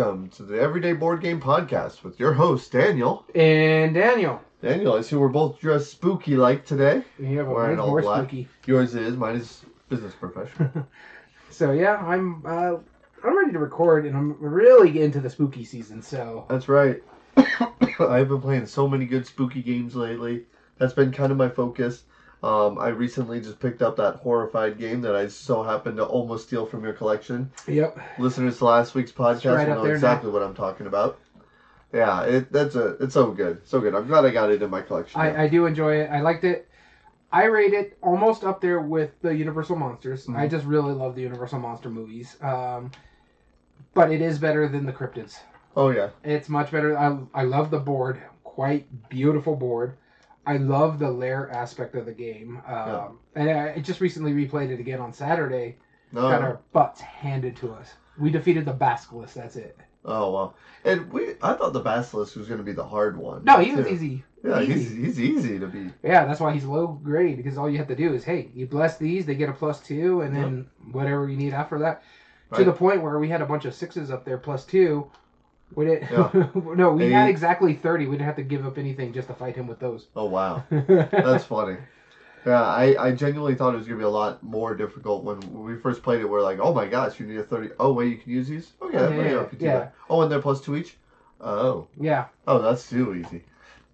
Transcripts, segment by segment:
welcome to the Everyday Board Game Podcast with your host, Daniel. And Daniel. Daniel, I see we're both dressed spooky like today. Yeah, but mine's more black. spooky. Yours is, mine is business professional. So yeah, I'm uh, I'm ready to record, and I'm really into the spooky season. So That's right. I've been playing so many good spooky games lately. That's been kind of my focus. Um, I recently just picked up that horrified game that I so happened to almost steal from your collection. yep, Listeners to last week's podcast right will know exactly what I'm talking about. Yeah, it that's a it's so good, so good. I'm glad I got it in my collection. I, I do enjoy it. I liked it. I rate it almost up there with the Universal Monsters. I Mhm. just really love the Universal Monster movies. Um, but it is better than the Cryptids. oh yeah, It's much better. I, I love the board. Quite beautiful board. I love the lair aspect of the game. Um, Yeah. And I, just recently replayed it again on Saturday. no, Got our butts handed to us. We defeated the Basilisk. That's it. oh well. And we, I thought the Basilisk was going to be the hard one. No, he was easy. Yeah, easy. he's he's easy to beat. Yeah, that's why he's low grade because all you have to do is, hey, you bless these, they get a plus two, and then whatever you need after that. To the point where we had a bunch of sixes up there plus two. We didn't. Yeah. no, we And had he- exactly thirty. We didn't have to give up anything just to fight him with those. Oh wow, that's funny. Yeah, I, I genuinely thought it was gonna be a lot more difficult when we first played it. We're like, oh my gosh, you need a thirty. Oh wait, you can use these. Okay, Yeah, yeah, yeah. that. Oh, and they're plus two each. Oh, yeah. oh, that's too easy.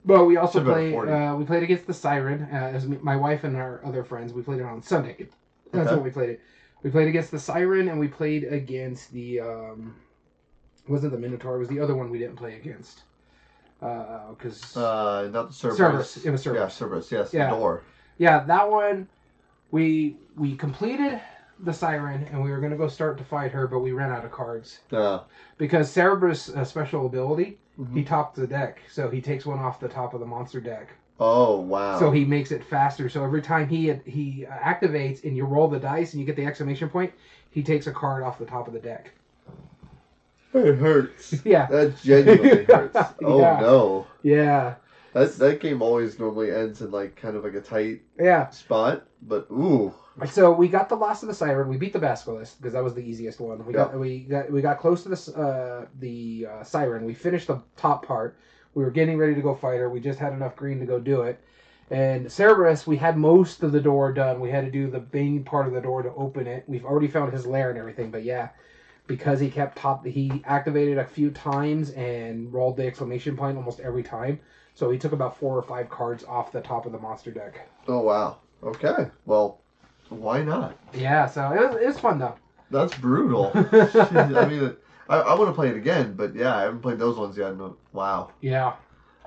But we also played. Uh, we played against the Siren. Uh, as my wife and our other friends. We played it on Sunday. That's Okay. when we played it. We played against the Siren, and we played against the. Um, wasn't the Minotaur? It was the other one we didn't play against. Because Uh, not the Cerberus. Cerberus. It was Yeah, Cerberus. Cerberus. Yes, Yeah. the door. Yeah, that one. We we completed the Siren, and we were gonna go start to fight her, but we ran out of cards Uh, because Cerberus' uh, special ability. mhm. He topped the deck, so he takes one off the top of the monster deck. Oh wow. So he makes it faster. So every time he he activates and you roll the dice and you get the exclamation point, he takes a card off the top of the deck. It hurts. Yeah, That genuinely hurts. Oh Yeah. no. yeah, That that game always normally ends in like kind of like a tight yeah. spot, but ooh. So we got the last of the siren. We beat the basilisk because that was the easiest one. We got we got we got close to the uh, the uh, siren. We finished the top part. We were getting ready to go fight her. We just had enough green to go do it. And Cerberus, we had most of the door done. We had to do the main part of the door to open it. We've already found his lair and everything. But yeah, because he kept top, he activated a few times and rolled the exclamation point almost every time. So he took about four or five cards off the top of the monster deck. Oh wow. Okay. Well, why not? Yeah, so it was, it was fun though. That's brutal. Jeez, I mean, I, I want to play it again, but yeah, I haven't played those ones yet. No, wow. Yeah.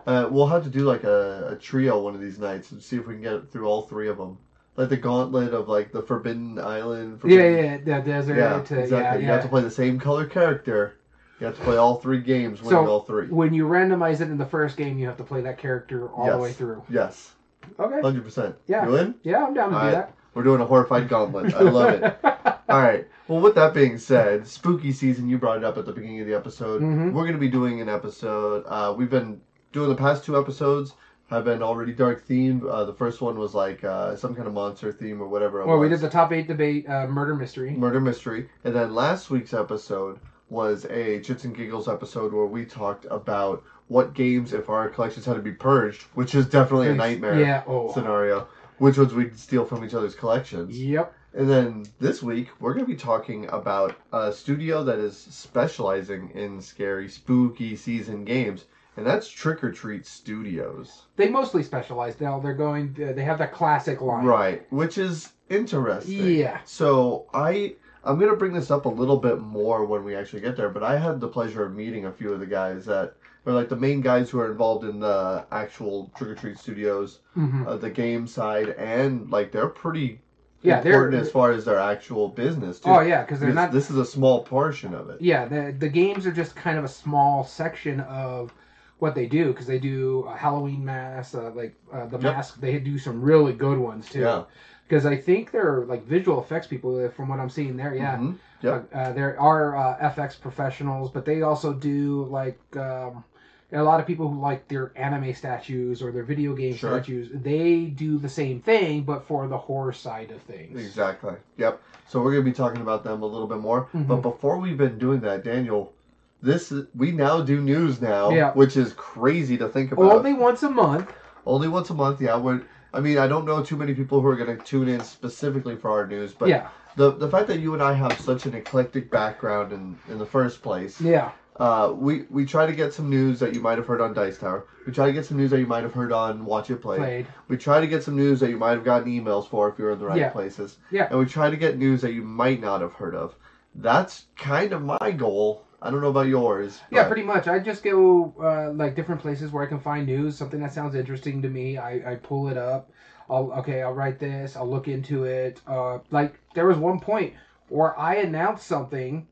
Uh, we'll have to do like a, a trio one of these nights and see if we can get through all three of them. Like the gauntlet of like the Forbidden Island. Yeah, Forbidden... yeah, the desert. yeah, uh, exactly. Yeah, you have to play the same color character. You have to play all three games, winning So- all three. When you randomize it in the first game, you have to play that character all the way through. Yes, Okay. hundred percent. Yeah. You in? Yeah, I'm down to do Alright. that. We're doing a horrified gauntlet. I love it. All right. Well, with that being said, spooky season. You brought it up at the beginning of the episode. Mhm. We're going to be doing an episode. Uh, we've been doing the past two episodes have been already dark themed. Uh, the first one was like uh, some kind of monster theme or whatever. It well, we did the top eight debate, uh, murder mystery. murder mystery, and then last week's episode was a chits and giggles episode where we talked about what games if our collections had to be purged, which is definitely a nightmare Yeah. Oh. scenario. Which ones we'd steal from each other's collections. Yep. And then this week, we're going to be talking about a studio that is specializing in scary, spooky season games, and that's Trick or Treat Studios. They mostly specialize now. They're going. uh, They have that classic line. Right, which is interesting. Yeah. So I I'm gonna bring this up a little bit more when we actually get there, but I had the pleasure of meeting a few of the guys that are like the main guys who are involved in the actual Trick or Treat Studios, hmm uh, the game side, and like they're pretty Yeah, they're. important as far as their actual business too. Oh yeah, because they're Because not. This is a small portion of it. Yeah, the the games are just kind of a small section of what they do because they do a Halloween mask, uh, like uh, the Yep. mask. They do some really good ones too. Yeah. Because I think they're like visual effects people, uh, from what I'm seeing there. Yeah. Mhm. Yep. Uh, uh, there are uh, FX professionals, but they also do like um, a lot of people who like their anime statues or their video game Sure. statues. They do the same thing, but for the horror side of things. Exactly. Yep. So we're gonna be talking about them a little bit more. Mhm. But before we've been doing that, Daniel, this is, we now do news now, Yeah. which is crazy to think about. Only once a month. Only once a month, yeah. We're, I mean, I don't know too many people who are going to tune in specifically for our news, but yeah, the the fact that you and I have such an eclectic background in in the first place, yeah, uh, we we try to get some news that you might have heard on Dice Tower. We try to get some news that you might have heard on Watch It Play. played. We try to get some news that you might have gotten emails for if you're in the right Yeah. places. Yeah. And we try to get news that you might not have heard of. That's kind of my goal. I don't know about yours. Yeah, pretty much. I just go uh, like different places where I can find news, something that sounds interesting to me. I, I pull it up. I'll okay, I'll write this. I'll look into it. Uh, like there was one point where I announced something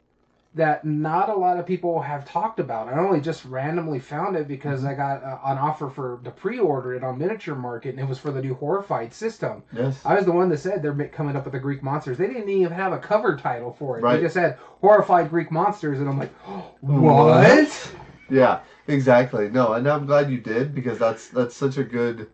that not a lot of people have talked about. I only just randomly found it because I got uh, an offer for to pre-order it on Miniature Market, and it was for the new Horrified system. Yes. I was the one that said they're coming up with the Greek monsters. They didn't even have a cover title for it. Right. They just had horrified Greek monsters, and I'm like, what? Yeah, exactly. No, and I'm glad you did because that's that's such a good,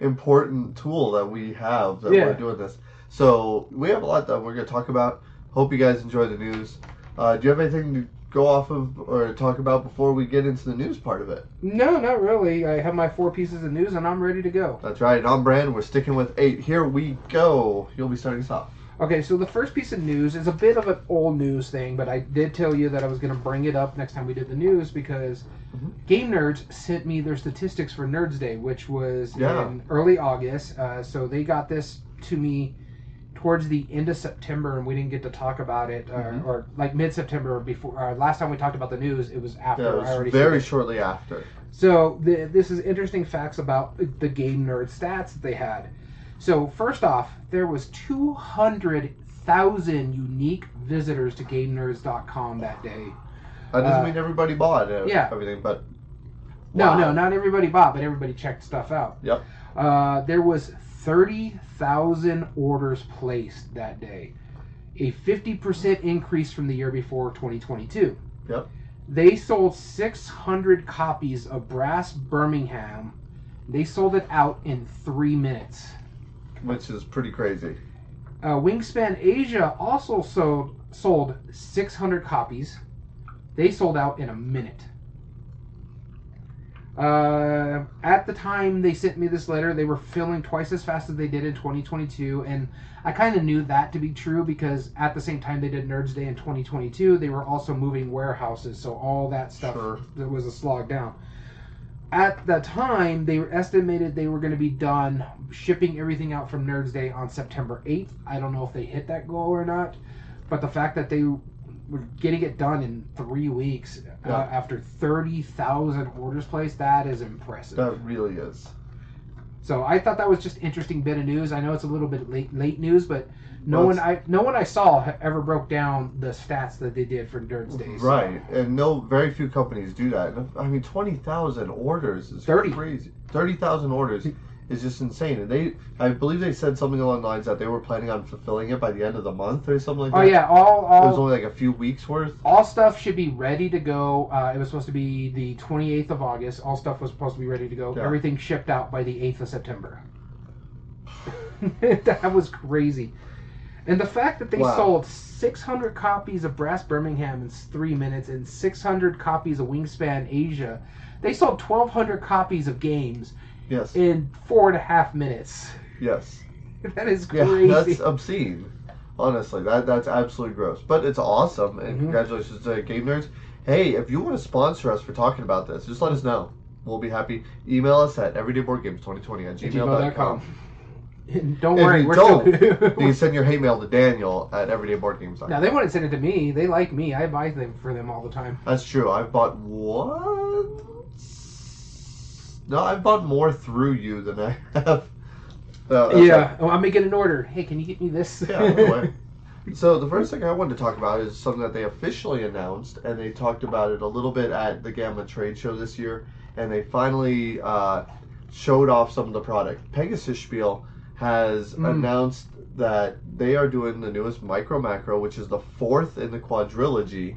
important tool that we have that Yeah. we're doing this. So we have a lot that we're going to talk about. Hope you guys enjoy the news. Uh, do you have anything to go off of or talk about before we get into the news part of it? No, not really. I have my four pieces of news, and I'm ready to go. That's right. And on brand, we're sticking with eight. Here we go. You'll be starting us off. Okay, so the first piece of news is a bit of an old news thing, but I did tell you that I was going to bring it up next time we did the news because Mhm. GameNerdz sent me their statistics for Nerdz Day, which was Yeah. in early August. Uh, so they got this to me towards the end of September, and we didn't get to talk about it, uh, Mhm. or like mid September before. Uh, last time we talked about the news, it was after Yeah, it I was very shortly after. So the, this is interesting facts about the game nerd stats that they had. So first off, there was 200,000 unique visitors to GameNerdz.com that day. That doesn't Uh, mean everybody bought it, yeah. everything, but No, no, not everybody bought, but everybody checked stuff out. Yep. Uh, there was 30,000 orders placed that day, a 50% increase from the year before 2022. Yep. They sold 600 copies of Brass Birmingham. They sold it out in three minutes. which is pretty crazy. Uh, Wingspan Asia also sold sold 600 copies. They sold out in a minute. Uh, at the time they sent me this letter, they were filling twice as fast as they did in 2022, and I kind of knew that to be true because at the same time they did Nerdz Day in 2022, they were also moving warehouses, so all that stuff Sure. that was a slog down. At the time, they were estimated they were going to be done shipping everything out from Nerdz Day on September 8th. I don't know if they hit that goal or not, but the fact that they were getting it done in three weeks uh, Yeah. after 30,000 orders placed, that is impressive. That really is. So I thought that was just interesting bit of news. I know it's a little bit late late news, but no Well, one I no one I saw ever broke down the stats that they did for Nerdz Day. So- Right, and no, very few companies do that. I mean, twenty thousand orders is 30. crazy. Thirty thousand orders is just insane, and they, I believe they said something along the lines that they were planning on fulfilling it by the end of the month or something like Oh that. Oh yeah, all it was only like a few weeks worth. all stuff should be ready to go. Uh, it was supposed to be the 28th of August. All stuff was supposed to be ready to go. Yeah. Everything shipped out by the 8th of September. that was crazy. And the fact that they Wow. sold 600 copies of Brass Birmingham in three minutes and 600 copies of Wingspan Asia, they sold 1,200 copies of games Yes, in four and a half minutes. yes, That is crazy. yeah, that's obscene. Honestly, that that's absolutely gross, but it's awesome, and Mhm. congratulations to GameNerdz. Hey, if you want to sponsor us for talking about this, just let us know. We'll be happy. Email us at everydayboardgames2020 at gmail.com. And Don't If worry, you we're don't, still. You can send your hate mail to Daniel at everydayboardgames.com. Now they wouldn't send it to me. They like me. I buy them for them all the time. That's true. I've bought once. No, I've bought more through you than I have. Uh, yeah. Oh, I'm making an order. Hey, can you get me this? Yeah, by the way. So the first thing I wanted to talk about is something that they officially announced, and they talked about it a little bit at the GAMA Trade Show this year, and they finally uh, showed off some of the product. Pegasus Spiel has Mm. announced that they are doing the newest Micro Macro, which is the fourth in the quadrilogy,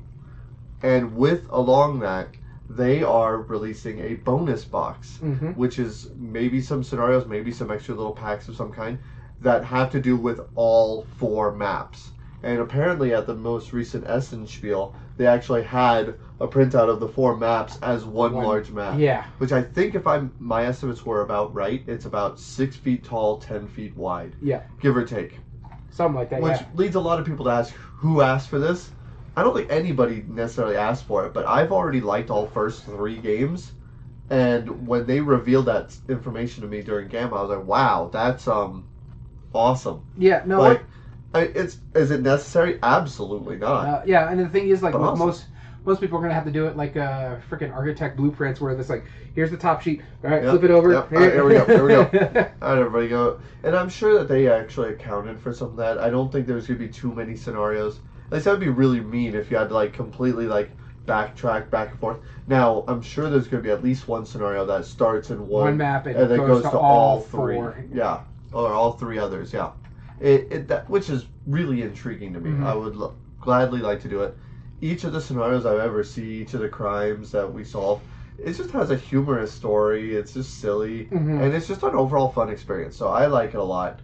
and with along that, they are releasing a bonus box hmm which is maybe some scenarios, maybe some extra little packs of some kind that have to do with all four maps. And apparently, at the most recent Essen Spiel, they actually had a printout of the four maps as one, One- large map. Yeah. Which I think, if I'm my estimates were about right, it's about six feet tall, ten feet wide. Yeah. Give or take. Something like that. Which yeah. leads a lot of people to ask who asked for this. I don't think anybody necessarily asked for it, but I've already liked all first three games. And when they revealed that information to me during GAMA, I was like, "Wow, that's um, awesome!" Yeah. No. like, I, it's is it necessary? Absolutely not. Uh, yeah, and the thing is, like But awesome. most most people are gonna have to do it like uh, freaking architect blueprints, where it's like, here's the top sheet. All right, Yep, flip it over. yep. All right, here we go, here we go. All right, everybody go. And I'm sure that they actually accounted for some of that. I don't think there's gonna be too many scenarios. Least that would be really mean if you had to like completely like backtrack back and forth. Now I'm sure there's gonna be at least one scenario that starts in one, One map and, and then goes, to, all three. four. Yeah, or all three others. Yeah, it, it that which is really intriguing to me. Mhm. I would lo- gladly like to do it. Each of the scenarios I've ever see, each of the crimes that we solve, it just has a humorous story. It's just silly, Mhm. and it's just an overall fun experience. So I like it a lot,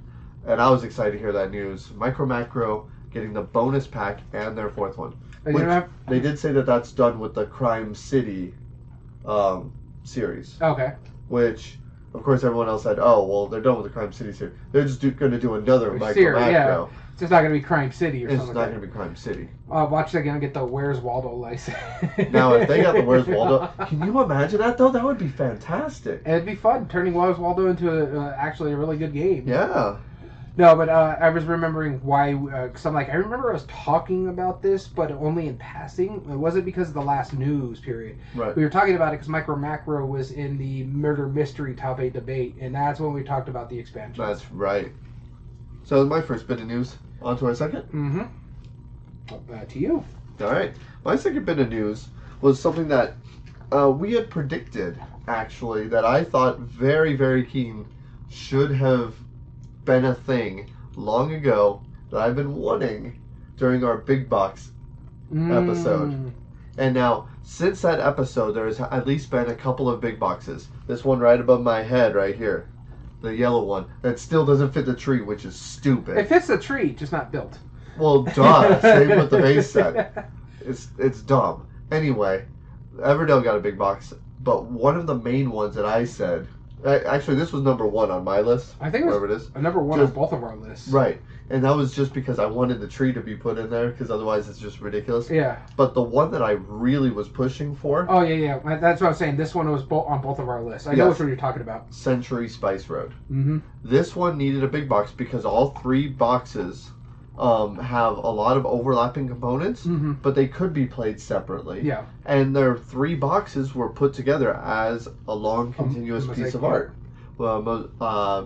and I was excited to hear that news. Micro Macro getting the bonus pack and their fourth one. Which- have- They did say that that's done with the Crime City um, series okay. which of course everyone else said, "Oh, well, they're done with the Crime City series. They're just going to do another Or Micro series, yeah. Macro. It's just not gonna be Crime City or It's something It's not like going to be Crime City." Uh, watch that to Get the Where's Waldo license. Now, if they got the Where's Waldo, can you imagine that though? That would be fantastic. It'd be fun turning Where's Waldo into a, uh, actually a really good game. Yeah, No, but uh, I was remembering why. Because I'm like, I remember us talking about this, but only in passing. It wasn't because of the last news period. right. We were talking about it because Micro Macro was in the murder mystery top eight debate, and that's when we talked about the expansion. That's right. So my first bit of news. On to our second. Mm-hmm. Uh, to you. All right. My second bit of news was something that uh, we had predicted, actually, that I thought very, very keen should have been a thing long ago that I've been wanting during our big box. Episode. Mm. And now, since that episode, there has at least been a couple of big boxes. This one right above my head, right here. The yellow one. That still doesn't fit the tree, which is stupid. It fits the tree, just not built. Well, duh. Same with the base set. It's it's dumb. Anyway, Everdell got a big box, but one of the main ones that I said, actually, this was number one on my list. I think it was wherever it is. number one Just- on both of our lists. Right, and that was just because I wanted the tree to be put in there, because otherwise it's just ridiculous. Yeah. But the one that I really was pushing for, Oh yeah, yeah. That's what I'm saying. This one was bo- on both of our lists. I know Yes. which one you're talking about. Century Spice Road. Mm-hmm. This one needed a big box because all three boxes um, have a lot of overlapping components, Mm-hmm. but they could be played separately. Yeah. and their three boxes were put together as a long continuous a piece of art. Well, mo- uh,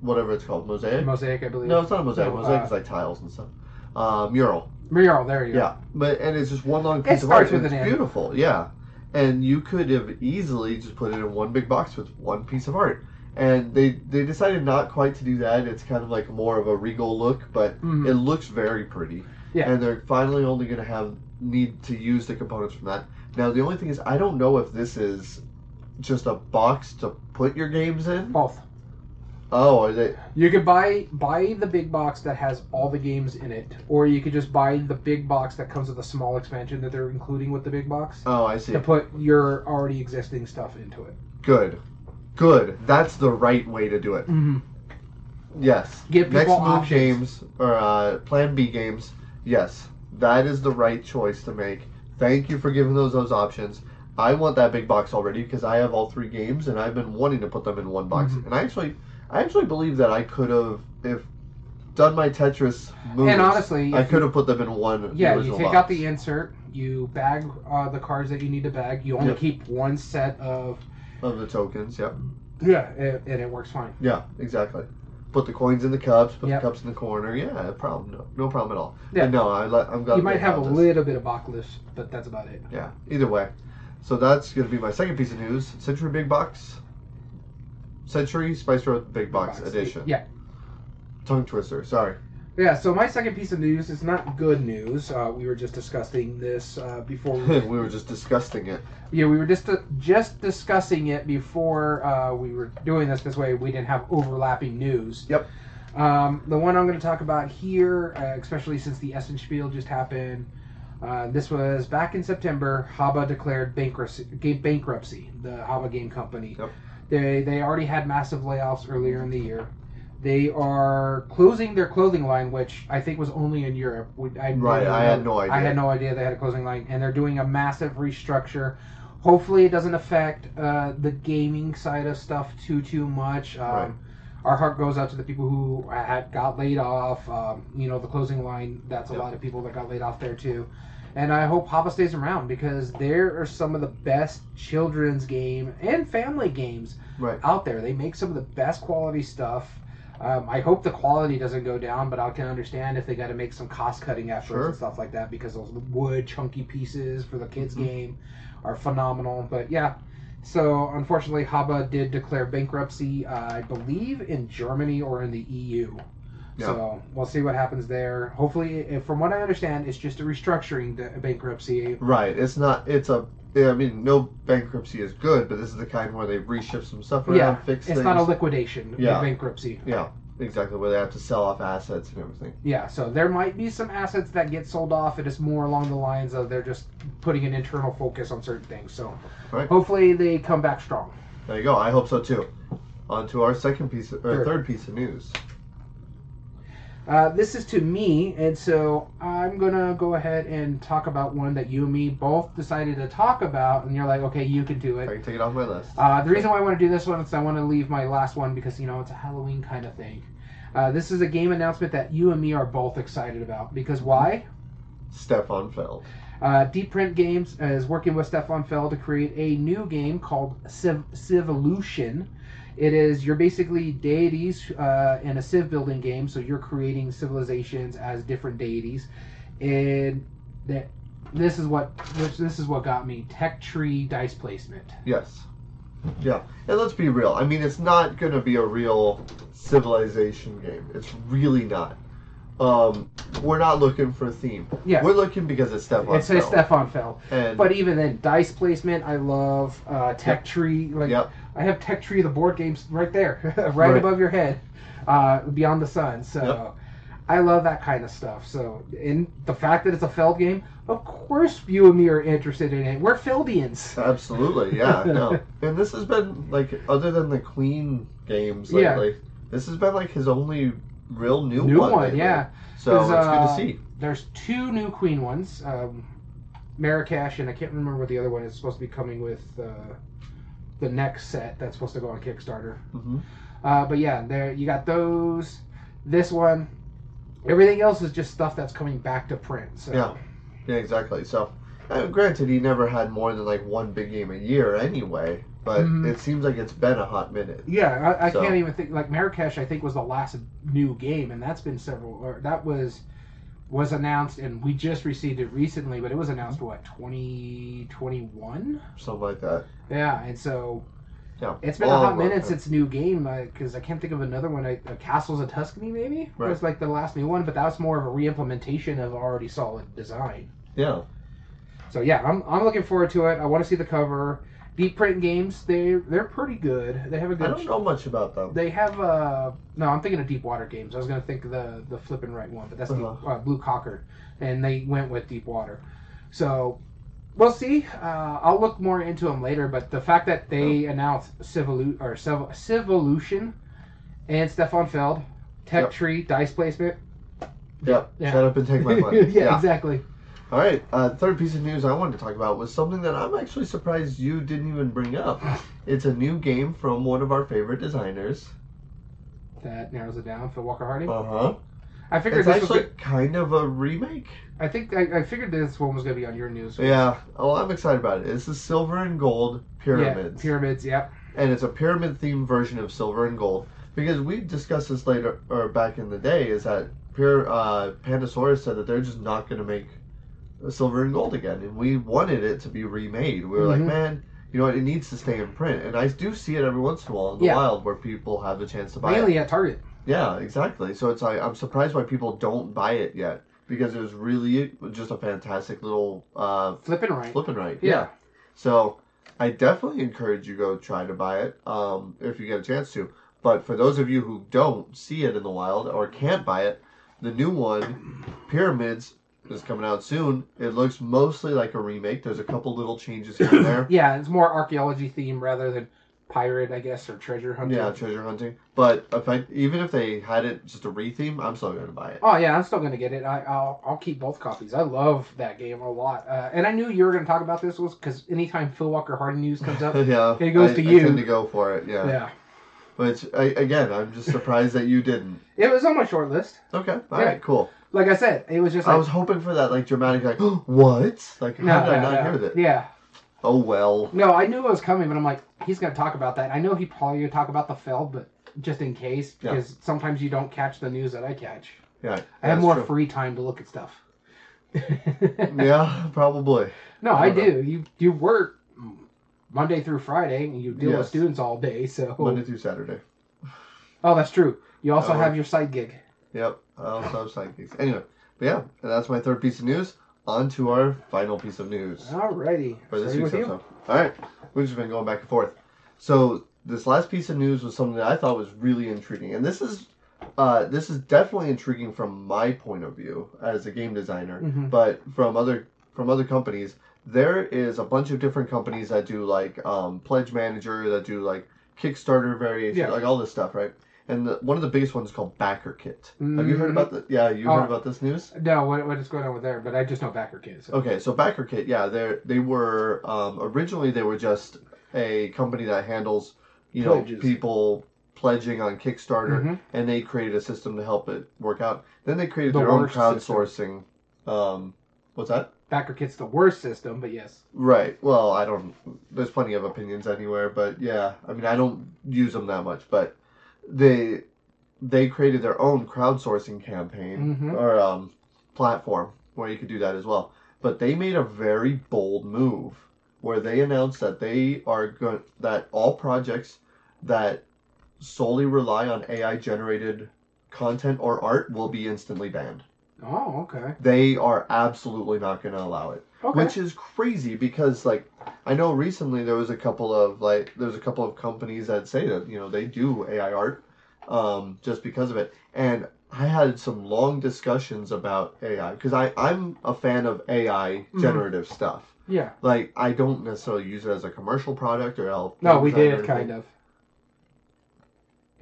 whatever it's called, mosaic. Mosaic, I believe. no, it's not a mosaic. No, mosaic uh, is like tiles and stuff. Uh, mural. Mural. There you go. Yeah, but and it's just one long It piece of art. with an it's beautiful. Yeah, and you could have easily just put it in one big box with one piece of art. And they they decided not quite to do that. It's kind of like more of a regal look, but Mhm. it looks very pretty. Yeah. And they're finally only going to have need to use the components from that. Now the only thing is, I don't know if this is just a box to put your games in. Both. Oh, are they? You could buy buy the big box that has all the games in it, or you could just buy the big box that comes with a small expansion that they're including with the big box Oh, I see. to put your already existing stuff into it. Good, good. That's the right way to do it. Mm-hmm. Yes. Give Next move options. games or uh, Plan B games. Yes, that is the right choice to make. Thank you for giving those those options. I want that big box already because I have all three games and I've been wanting to put them in one box. Mhm. And I actually, I actually believe that I could have, if done my Tetris moves, And honestly, I could have put them in one. Yeah, you take box. out the insert, you bag uh, the cards that you need to bag. You only Yep. keep one set of of the tokens. Yep. yeah, and, and it works fine. Yeah, exactly. Put the coins in the cups. Put Yep. the cups in the corner. Yeah, problem. No, no problem at all. Yeah. No, I let, I'm glad. You might have a this. little bit of backlist, but that's about it. Yeah, either way. So that's going to be my second piece of news. Century Big Box. Century Spice Road Big Box, Edition. Yeah. Tongue twister, sorry. Yeah, so my second piece of news is not good news. Uh, we were just discussing this uh, before. We, we were just discussing it. yeah, we were just uh, just discussing it before uh, we were doing this. This way, we didn't have overlapping news. Yep. Um, the one I'm going to talk about here, uh, especially since the Essen Spiel just happened, uh, this was back in September. Haba declared bankruptcy. bankruptcy the Haba Game Company. Yep. They they already had massive layoffs earlier in the year. They are closing their clothing line, which I think was only in Europe. We- I Right, I had no idea. I had no idea they had a closing line, and they're doing a massive restructure. Hopefully, it doesn't affect uh, the gaming side of stuff too too much. Um, Right. Our heart goes out to the people who had got laid off. Um, you know, the closing line. That's a Yep. lot of people that got laid off there too. And I hope Haba stays around because there are some of the best children's game and family games Right. out there. They make some of the best quality stuff. Um, I hope the quality doesn't go down, but I can understand if they got to make some cost cutting efforts Sure. and stuff like that because those wood chunky pieces for the kids Mhm. game are phenomenal. But yeah, so unfortunately, Haba did declare bankruptcy. Uh, I believe in Germany or in the EU. Yeah. So we'll see what happens there. Hopefully, if, from what I understand, it's just a restructuring the bankruptcy. Right. It's not. It's a. I mean, no bankruptcy is good, but this is the kind where they reshift some stuff around, Yeah, fix It's things. not a liquidation. Yeah. bankruptcy. yeah, exactly. Where they have to sell off assets and everything. Yeah, so there might be some assets that get sold off. It is more along the lines of they're just putting an internal focus on certain things. So Right. hopefully they come back strong. There you go. I hope so too. On to our second piece, or Sure. third piece of news. Uh, this is to me, and so I'm gonna go ahead and talk about one that you and me both decided to talk about, and you're like, okay, you can do it. I can take it off my list. Uh, the reason why I want to do this one is I want to leave my last one because you know it's a Halloween kind of thing. Uh, this is a game announcement that you and me are both excited about because why? Stefan Feld. Uh, Deep Print Games is working with Stefan Feld to create a new game called Civ- Civolution. It is you're basically deities uh, in a civ building game, so you're creating civilizations as different deities, and that this is what which this is what got me tech tree dice placement. Yes. Yeah. And let's be real. I mean, it's not going to be a real civilization game. It's really not. Um, we're not looking for a theme. Yeah. We're looking because it's Stefan It says Feld. Stefan Feld, And but even then, dice placement I love. Uh, tech Yep. tree like Yep. I have Tech Tree, the board games, right there, right, Right. above your head, uh, beyond the sun. So Yep. I love that kind of stuff. So, in the fact that it's a Feld game, of course you and me are interested in it. We're Feldians. Absolutely, yeah, no. And this has been like, other than the Queen games Yeah. lately, this has been like his only real new, New one. one, yeah. So it's good uh, to see. There's two new Queen ones, um, Marrakesh, and I can't remember what the other one is supposed to be coming with. Uh, the next set that's supposed to go on Kickstarter. hmm Uh, but yeah, there you got those. This one, everything else is just stuff that's coming back to print. So Yeah. Yeah, exactly. So, uh, granted, he never had more than like one big game a year anyway, but Mhm. it seems like it's been a hot minute. Yeah, I, I So- can't even think like Marrakesh. I think was the last new game, and that's been several. Or that was was announced, and we just received it recently. But it was announced what twenty twenty one. Something like that. Yeah, and so Yeah. it's been a hot minute time. since new game because I can't think of another one. I, uh, Castles of Tuscany maybe Right. was like the last new one, but that was more of a re-implementation of already solid design. Yeah. So yeah, I'm, I'm looking forward to it. I want to see the cover. Deep Print Games, they they're pretty good. They have a good. I don't know much about them. They have uh no, I'm thinking of Deep Water Games. I was gonna think of the the flipping right one, but that's Uh-huh. the uh, Blue Cocker, and they went with Deep Water. So we'll see. Uh, I'll look more into them later. But the fact that they announced Civolu- or Civ- Civolution and Stefan Feld, Tech Yep. Tree dice placement. Yep. Yeah. Shut up and take my money. yeah, money. exactly. All right. Uh, third piece of news I wanted to talk about was something that I'm actually surprised you didn't even bring up. It's a new game from one of our favorite designers. That narrows it down for Walker Harding. Uh huh. I figured It's this was. Good. kind of a remake. I think I, I figured this one was gonna be on your news. Yeah. Oh, I'm excited about it. It's the silver and gold pyramids. Yeah, pyramids. Yep. and it's a pyramid themed version of silver and gold because we discussed this later or back in the day is that Pyr, uh, Pandasaurus said that they're just not going to make silver and gold again and we wanted it to be remade we were like Mhm. man you know what it needs to stay in print and i do see it every once in a while in the Yeah. wild where people have the chance to buy Mainly it at Target. yeah exactly so it's like i'm surprised why people don't buy it yet because it was really just a fantastic little uh, Flipping right. flipping right Yeah. so I definitely encourage you go try to buy it um, if you get a chance to. But for those of you who don't see it in the wild or can't buy it, the new one, Pyramids, is coming out soon. It looks mostly like a remake. There's a couple little changes here and there. Yeah, it's more archaeology theme rather than pirate, I guess, or treasure hunting. Yeah, treasure hunting. But if I, even if they had it just a retheme, I'm still gonna buy it. Oh yeah, I'm still gonna get it. I, I'll I'll keep both copies. I love that game a lot, uh, and I knew you were gonna talk about this was because anytime Phil Walker Harding news comes up, yeah, It goes I, to I you. tend to go for it. Yeah. yeah, Which I, again, I'm just surprised that you didn't. it was on my short list. Okay. All Yeah. right. Cool. Like I said, it was just I was hoping for that like dramatic like what? Like how no, did I not no. hear that? Yeah, Oh well. no, I knew it was coming, but I'm like, he's gonna talk about that. I know he probably gonna talk about the Feld, but just in case, Yeah. because sometimes you don't catch the news that I catch. Yeah. I have more true. free time to look at stuff. Yeah, probably. No, I I, don't know. do. You you work Monday through Friday, and you deal with students all day. So Monday through Saturday. oh, that's true. You also I have your side gig. Yep. I also have gigs. Anyway, but yeah, and that's my third piece of news. On to our final piece of news. Alrighty. for this week's with you. episode. All right, we've just been going back and forth. So this last piece of news was something that I thought was really intriguing, and this is uh, this is definitely intriguing from my point of view as a game designer, Mhm. but from other from other companies, there is a bunch of different companies that do like um, Pledge Manager, that do like Kickstarter variation, Yeah. like all this stuff, right? And the, one of the biggest ones is called BackerKit. Have you heard Mhm. about that? Yeah, you Oh. heard about this news? No, what, what is going on with there? But I just know backer kids. So. Okay, so BackerKit, yeah, they they were um, originally they were just a company that handles you know people pledging on Kickstarter, Mhm. and they created a system to help it work out. Then they created The their own worst crowdsourcing. Um, what's that? BackerKit's the worst system, but yes. Right. Well, I don't. There's plenty of opinions anywhere, but yeah, I mean, I don't use them that much, but they they created their own crowdsourcing campaign Mhm. or um, platform where you could do that as well. But they made a very bold move where they announced that they are going that all projects that solely rely on AI generated content or art will be instantly banned. Oh, okay. They are absolutely not going to allow it Okay. which is crazy because like I know recently there was a couple of like there's a couple of companies that say that you know they do AI art um, just because of it, and I had some long discussions about AI because I I'm a fan of AI Mhm. generative stuff. yeah. Like I don't necessarily use it as a commercial product or help. No, we did kind of.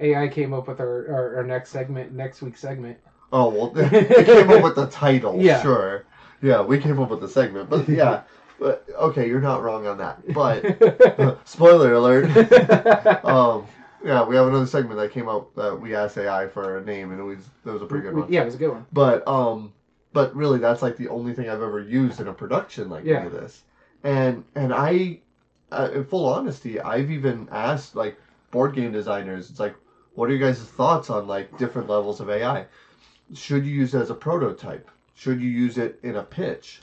AI came up with our, our, our next segment, next week's segment. Oh well, they came up with the title. Yeah. Sure. Yeah, we came up with the segment, but yeah. But, okay, you're not wrong on that. But spoiler alert. um, yeah, we have another segment that came up that we asked AI for a name, and it was that was a pretty good one. yeah, it was a good one. But um, but really, that's like the only thing I've ever used in a production like Yeah. this. And and I, uh, in full honesty, I've even asked like board game designers. It's like, what are your guys' thoughts on like different levels of AI? Should you use it as a prototype? Should you use it in a pitch?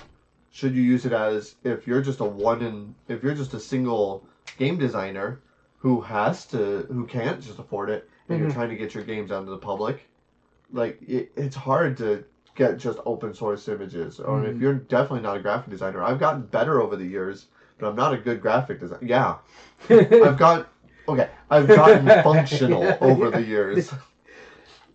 Should you use it as if you're just a one in if you're just a single game designer who has to who can't just afford it and you're Mhm. trying to get your games out to the public? Like it, it's hard to get just open source images. Or if Mhm. you're definitely not a graphic designer, I've gotten better over the years, but I'm not a good graphic designer. Yeah, I've got okay. I've gotten functional over the years,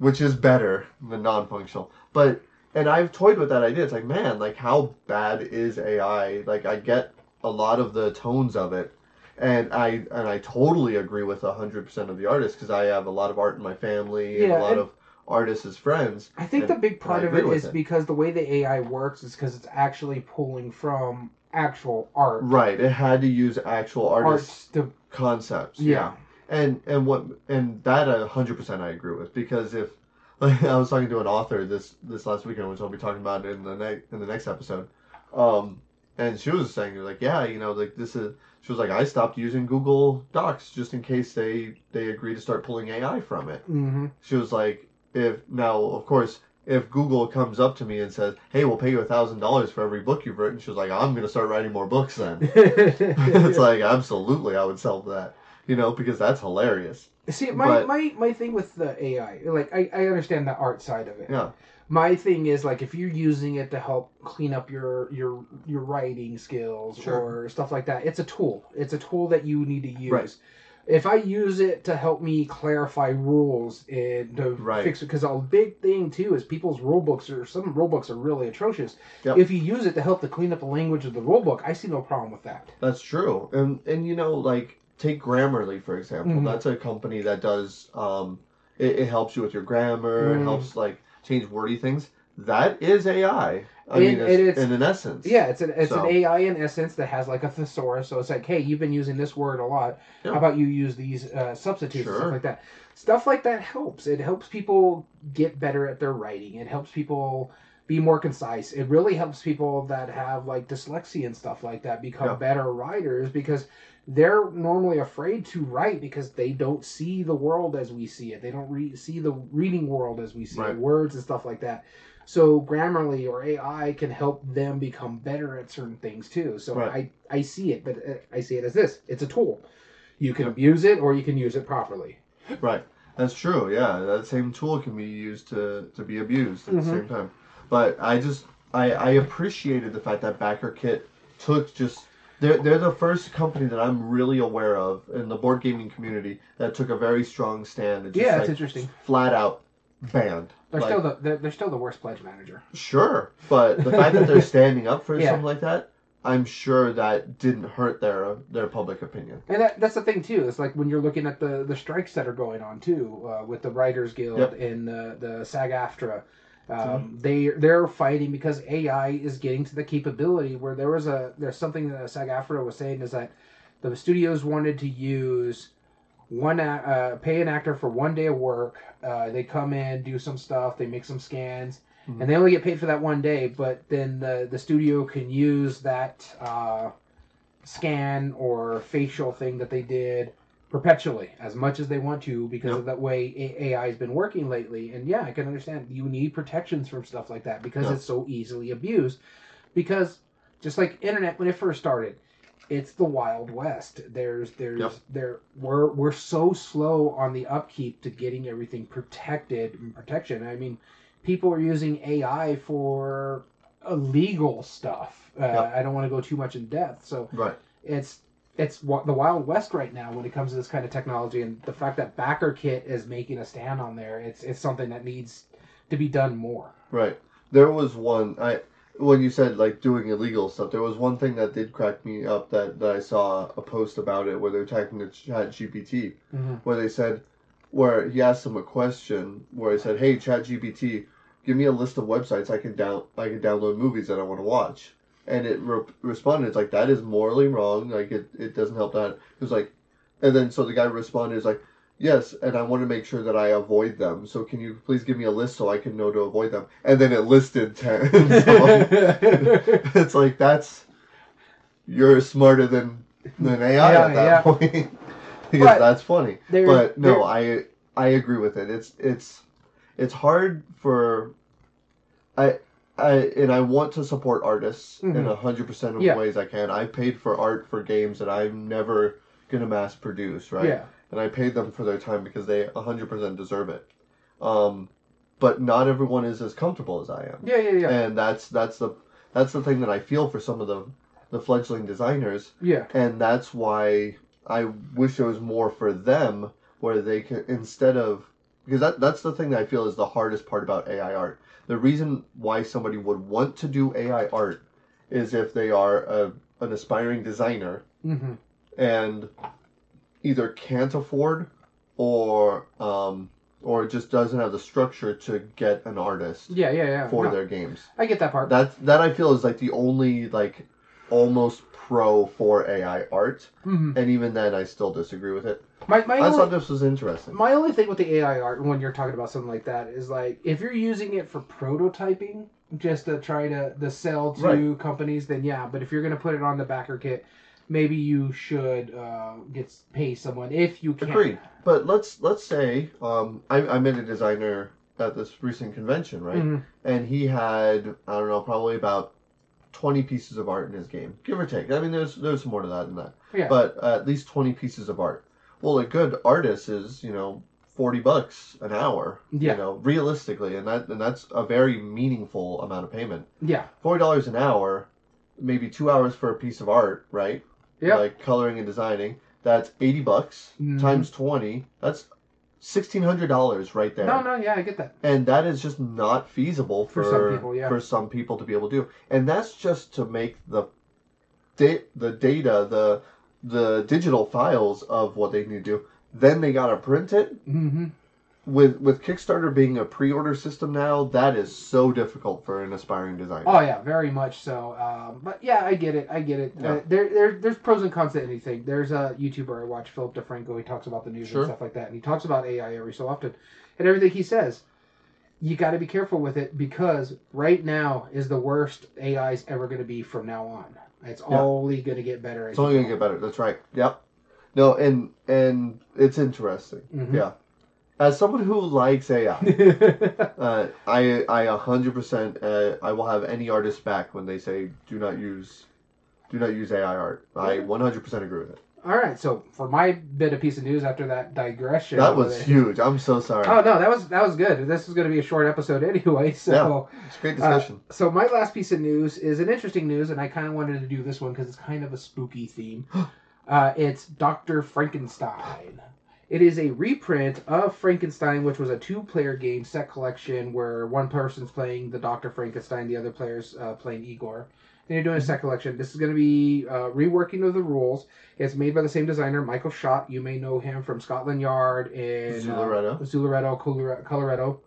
which is better than non-functional. But and I've toyed with that idea. It's like, man, like how bad is AI? Like I get a lot of the tones of it, and I and I totally agree with hundred percent of the artists because I have a lot of art in my family and a lot and- of artists as friends. I think the big part of it is it with is it. because the way the AI works is because it's actually pulling from actual art. Right, it had to use actual artists' to concepts. yeah. And and what and that a hundred percent I agree with because if like I was talking to an author this this last weekend which I'll be talking about in the next in the next episode, um, and she was saying like yeah you know like this is she was like I stopped using Google Docs just in case they they agree to start pulling AI from it. Mm-hmm. She was like if now of course. If Google comes up to me and says, "Hey, we'll pay you a thousand dollars for every book you've written," she was like, "I'm gonna start writing more books then." it's like absolutely, I would sell that, you know, because that's hilarious. See, my, but- my my thing with the AI, like I, I understand the art side of it. Yeah. My thing is like if you're using it to help clean up your your your writing skills Sure. or stuff like that, it's a tool. It's a tool that you need to use. Right. if I use it to help me clarify rules and to Right. fix it, because a big thing too is people's rule books are some rule books are really atrocious. Yep. If you use it to help to clean up the language of the rule book, I see no problem with that. That's true. And and you know, like take Grammarly for example. Mhm. That's a company that does um it, it helps you with your grammar, Mhm. it helps like change wordy things. That is AI. I mean, it's, it's- in an essence. Yeah, it's an it's So- an AI in essence that has like a thesaurus. So it's like, hey, you've been using this word a lot. Yeah. How about you use these uh, substitutes and stuff like that? Stuff like that helps. It helps people get better at their writing. It helps people be more concise. It really helps people that have like dyslexia and stuff like that become Yeah. better writers because they're normally afraid to write because they don't see the world as we see it. They don't re- see the reading world as we see Right. it, words and stuff like that. So Grammarly or AI can help them become better at certain things too. So Right. I I see it, but uh, I see it as this: it's a tool. You can abuse it or you can use it properly. Right. That's true. Yeah, that same tool can be used to to be abused at Mhm. the same time. But I just I I appreciated the fact that BackerKit took just they're they're the first company that I'm really aware of in the board gaming community that took a very strong stand. and just, Yeah, it's like, interesting. Flat out banned. They're Like, still the they're, they're still the worst pledge manager. Sure, but the fact that they're standing up for Yeah. something like that, I'm sure that didn't hurt their their public opinion. And that, that's the thing too. It's like when you're looking at the, the strikes that are going on too, uh, with the Writers Guild Yep. And the the SAG-AFTRA. Um, They they're fighting because AI is getting to the capability where there was a there's something that SAG-AFTRA was saying is that the studios wanted to use one uh, pay an actor for one day of work. Uh, they come in, do some stuff, they make some scans, Mhm. and they only get paid for that one day. But then the the studio can use that uh, scan or facial thing that they did perpetually as much as they want to because Yep. of that way AI has been working lately. And yeah, I can understand you need protections from stuff like that because Yep. it's so easily abused. Because just like internet when it first started, it's the wild west. There's there's Yep. there we're we're so slow on the upkeep to getting everything protected and protection. I mean, people are using AI for illegal stuff. Uh. I don't want to go too much in depth. So Right. it's it's the wild west right now when it comes to this kind of technology, and the fact that BackerKit is making a stand on there, it's it's something that needs to be done more. Right. There was one I when you said like doing illegal stuff, there was one thing that did crack me up that, that I saw a post about it where they were talking to ChatGPT Mm-hmm. where they said where he asked them a question where he said, Hey ChatGPT, give me a list of websites I can down I can download movies that I want to watch. And it re- responded, it's like that is morally wrong. Like it, it doesn't help that. It was like, and then so the guy responded, is like, yes, and I want to make sure that I avoid them. So can you please give me a list so I can know to avoid them? And then it listed ten. It's like that's you're smarter than than AI Yeah, at that yeah. point because But that's funny. but no, I I agree with it. It's it's it's hard for I. I, and I want to support artists in Mhm. a hundred percent of Yeah. ways I can. I paid for art for games that I'm never gonna mass produce, right? Yeah. and I paid them for their time because they 100% deserve it. Um, but not everyone is as comfortable as I am, Yeah, yeah, yeah. and that's that's the that's the thing that I feel for some of the the fledgling designers, Yeah. and that's why I wish there was more for them where they can instead of because that that's the thing that I feel is the hardest part about AI art. The reason why somebody would want to do AI art is if they are a, an aspiring designer Mm-hmm. and either can't afford or um, or just doesn't have the structure to get an artist Yeah, yeah, yeah. for No, their games. I get that part. That that I feel is like the only like almost pro for AI art, hmm and even then I still disagree with it. My my I only, thought this was interesting. my only thing with the AI art when you're talking about something like that is like if you're using it for prototyping just to try to, to sell to Right. companies, then yeah. But if you're gonna put it on the BackerKit, maybe you should uh, get pay someone if you can. Agreed. But let's let's say um, I, I met a designer at this recent convention, right? Mhm. and he had I don't know probably about twenty pieces of art in his game, give or take. I mean, there's there's more to that than that, Yeah. but uh, at least twenty pieces of art. Well, a good artist is you know forty bucks an hour, Yeah. you know, realistically, and that and that's a very meaningful amount of payment. Yeah. Forty dollars an hour, maybe two hours for a piece of art, right? Yeah. Like coloring and designing. That's eighty bucks Mhm. times twenty. That's sixteen hundred dollars right there. No, no, yeah, I get that. And that is just not feasible for, For some people, yeah. for some people to be able to do. And that's just to make the da- the data, the the digital files of what they need to do. Then they gotta print it. hmm With with Kickstarter being a pre-order system now, that is so difficult for an aspiring designer. Oh yeah, very much so. Um, but yeah, I get it. I get it. Yeah. Uh, there, there, there's pros and cons to anything. There's a YouTuber I watch, Philip DeFranco. He talks about the news Sure. and stuff like that, and he talks about AI every so often. And everything he says, you got to be careful with it because right now is the worst AI's ever going to be from now on. It's Yeah. only going to get better. It's only gonna get better. That's right. Yep. No, and and it's interesting. Mhm. Yeah. As someone who likes AI, uh, I I a hundred percent uh, I will have any artist back when they say do not use do not use AI art. I one hundred percent agree with it. All right, so for my bit of piece of news after that digression, That was there- huge. I'm so sorry. Oh no, that was that was good. This is going to be a short episode anyway, so. It's a great discussion. So my last piece of news is an interesting news, and I kind of wanted to do this one because it's kind of a spooky theme. uh, it's Doctor Frankenstein. It is a reprint of Frankenstein, which was a two-player game set collection where one person's playing the Doctor Frankenstein, the other player's uh, playing Igor. And you're doing a set collection. This is going to be uh, reworking of the rules. It's made by the same designer, Michael Schacht. You may know him from Scotland Yard and Zooloretto. Uh, Zooloretto, Colore- Colorado.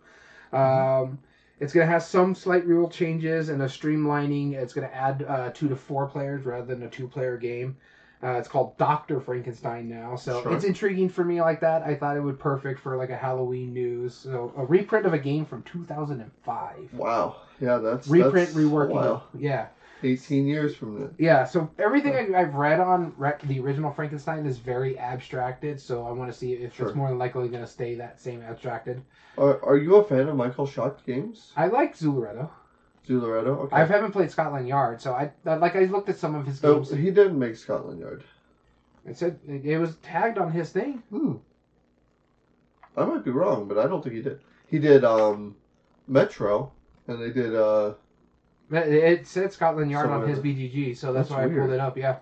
Um, it's going to have some slight rule changes and a streamlining. It's going to add uh, two to four players rather than a two-player game. Uh, it's called Doctor Frankenstein now, so Sure. it's intriguing for me like that. I thought it would perfect for like a Halloween news. So a reprint of a game from 2005. Wow. Yeah, that's Reprint, that's reworking. Wow. Yeah, Eighteen years from now. yeah. So everything I, I've read on re- the original Frankenstein is very abstracted. So I want to see if Sure. it's more than likely going to stay that same abstracted. Are, are you a fan of Michael Schacht games? I like Zooloretto. Zooloretto? Okay. I haven't played Scotland Yard, so I like I looked at some of his Oh, games. he didn't make Scotland Yard. It said it was tagged on his thing. Hmm. I might be wrong, but I don't think he did. He did um Metro and they did uh It- said Scotland Yard on his. BGG, so that's, That's why I pulled it up. Yeah.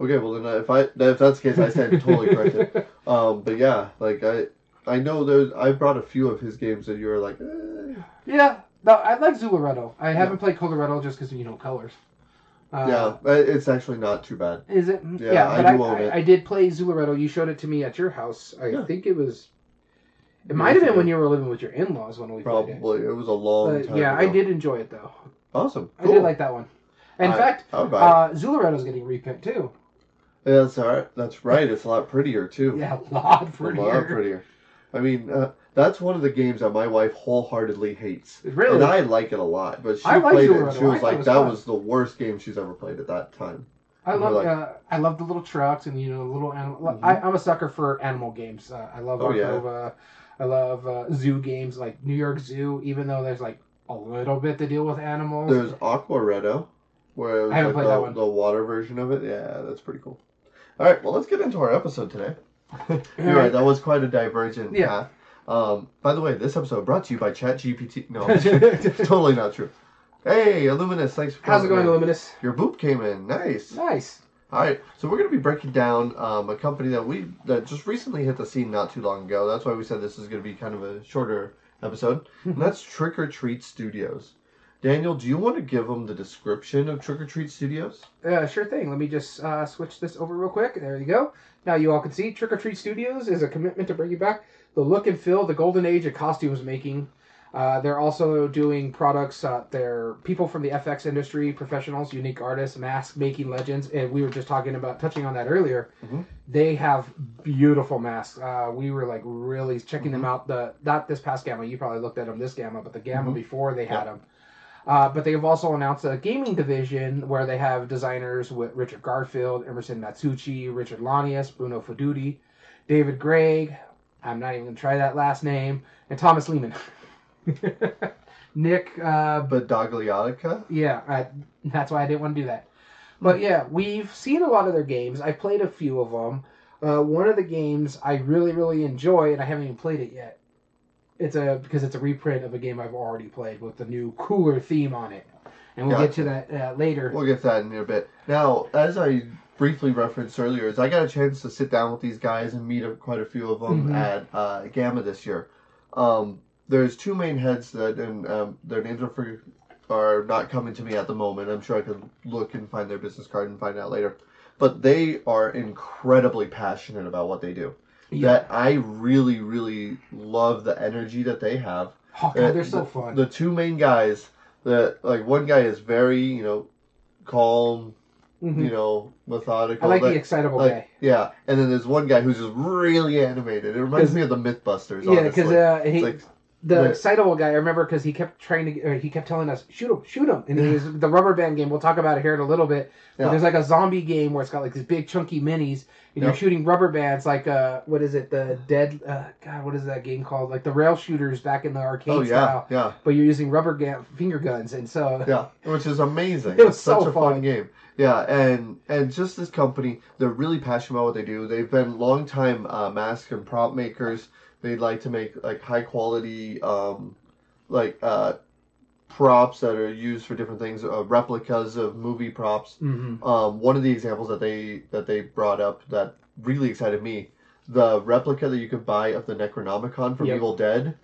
okay, well then if I if that's the case I stand totally corrected. Um but yeah, like I I know there's I brought a few of his games that you were like eh. Yeah. No, I like Zooloretto. I haven't played Coloretto just because you know colors. Uh, yeah, it's actually not too bad. Is it? Yeah, Yeah, I but I, do own I, it. I did play Zooloretto. You showed it to me at your house. I Yeah. think it was. It Yeah, might have been when you were living with your in-laws when we played it. Probably it was a long But time. yeah, I did enjoy it though. Awesome. I did like that one. In I- fact, uh, Zooloretto's getting repicked too. Yeah, that's all right. That's right. It's a lot prettier too. Yeah, a lot prettier. a lot prettier. I mean, uh, that's one of the games that my wife wholeheartedly hates. Really? And I like it a lot, but she I like played it and she was like, was that fun. was the worst game she's ever played at that time. I And love like- uh, I love the little trucks and you know the little animal. Mhm. I, I'm a sucker for animal games. Uh, I love Oh, yeah. I love uh, zoo games like New York Zoo. Even though there's like a little bit to deal with animals. There's Aquaretto, where it was I haven't like played that the, one. the water version of it. Yeah, that's pretty cool. All right, well, let's get into our episode today. You're right, that was quite a divergent Yeah. path. Um, by the way, this episode brought to you by ChatGPT. No, totally not true. Hey, Illuminous, thanks for How's it coming going, in. Illuminous? Your boop came in. Nice. Nice. All right, so we're going to be breaking down um, a company that we that just recently hit the scene not too long ago. That's why we said this is going to be kind of a shorter episode, and that's Trick or Treat Studios. Daniel, do you want to give them the description of Trick or Treat Studios? Uh, sure thing. Let me just uh, switch this over real quick. There you go. Now you all can see Trick or Treat Studios is a commitment to bring you back the look and feel, the golden age of costumes making. Uh, they're also doing products. Uh, they're people from the FX industry, professionals, unique artists, mask making legends, and we were just talking about touching on that earlier. Mhm. They have beautiful masks. Uh, we were like really checking them out. The not this past GAMA. You probably looked at them this GAMA, but the GAMA Mhm. before they had Yep. them. Uh, but they have also announced a gaming division where they have designers with Richard Garfield, Emerson Matsuuchi, Richard Launius, Bruno Faidutti, David Gregg. I'm not even going to try that last name, and Thomas Lehmann. Nick, uh, But Dogliotica? yeah, I, that's why I didn't want to do that. But yeah, we've seen a lot of their games. I played a few of them. Uh, one of the games I really, really enjoy, and I haven't even played it yet. It's a because it's a reprint of a game I've already played with the new cooler theme on it, and we'll get to that uh, later. We'll get to that in a bit. Now, as I briefly referenced earlier is I got a chance to sit down with these guys and meet quite a few of them Mhm. at uh, GAMA this year. Um, there's two main heads that, and um, their names are for, are not coming to me at the moment. I'm sure I could look and find their business card and find out later. But they are incredibly passionate about what they do. That I really, really love the energy that they have. Oh, God, Uh, they're so the, fun. The two main guys, that like one guy is very, you know, calm, Mhm. you know, methodical. I like that- the excitable like, guy. Yeah, and then there's one guy who's just really animated. It reminds me of the MythBusters. Yeah, because uh, he, It's like the excitable guy, I remember because he kept trying to, he kept telling us, shoot him, shoot him. And it was the rubber band game. We'll talk about it here in a little bit. But Yeah. there's like a zombie game where it's got like these big chunky minis, and you're shooting rubber bands like uh, what is it? The dead, uh, God, what is that game called? Like the rail shooters back in the arcade oh yeah, style. yeah, But you're using rubber ga- finger guns, and so yeah, which is amazing. It was It's such so a fun fun. game. Yeah, and and just this company, they're really passionate about what they do. They've been longtime uh, mask and prop makers. They like to make like high quality, um, like uh, props that are used for different things, uh, replicas of movie props. Mhm. Um, one of the examples that they that they brought up that really excited me, the replica that you could buy of the Necronomicon from Yep. Evil Dead,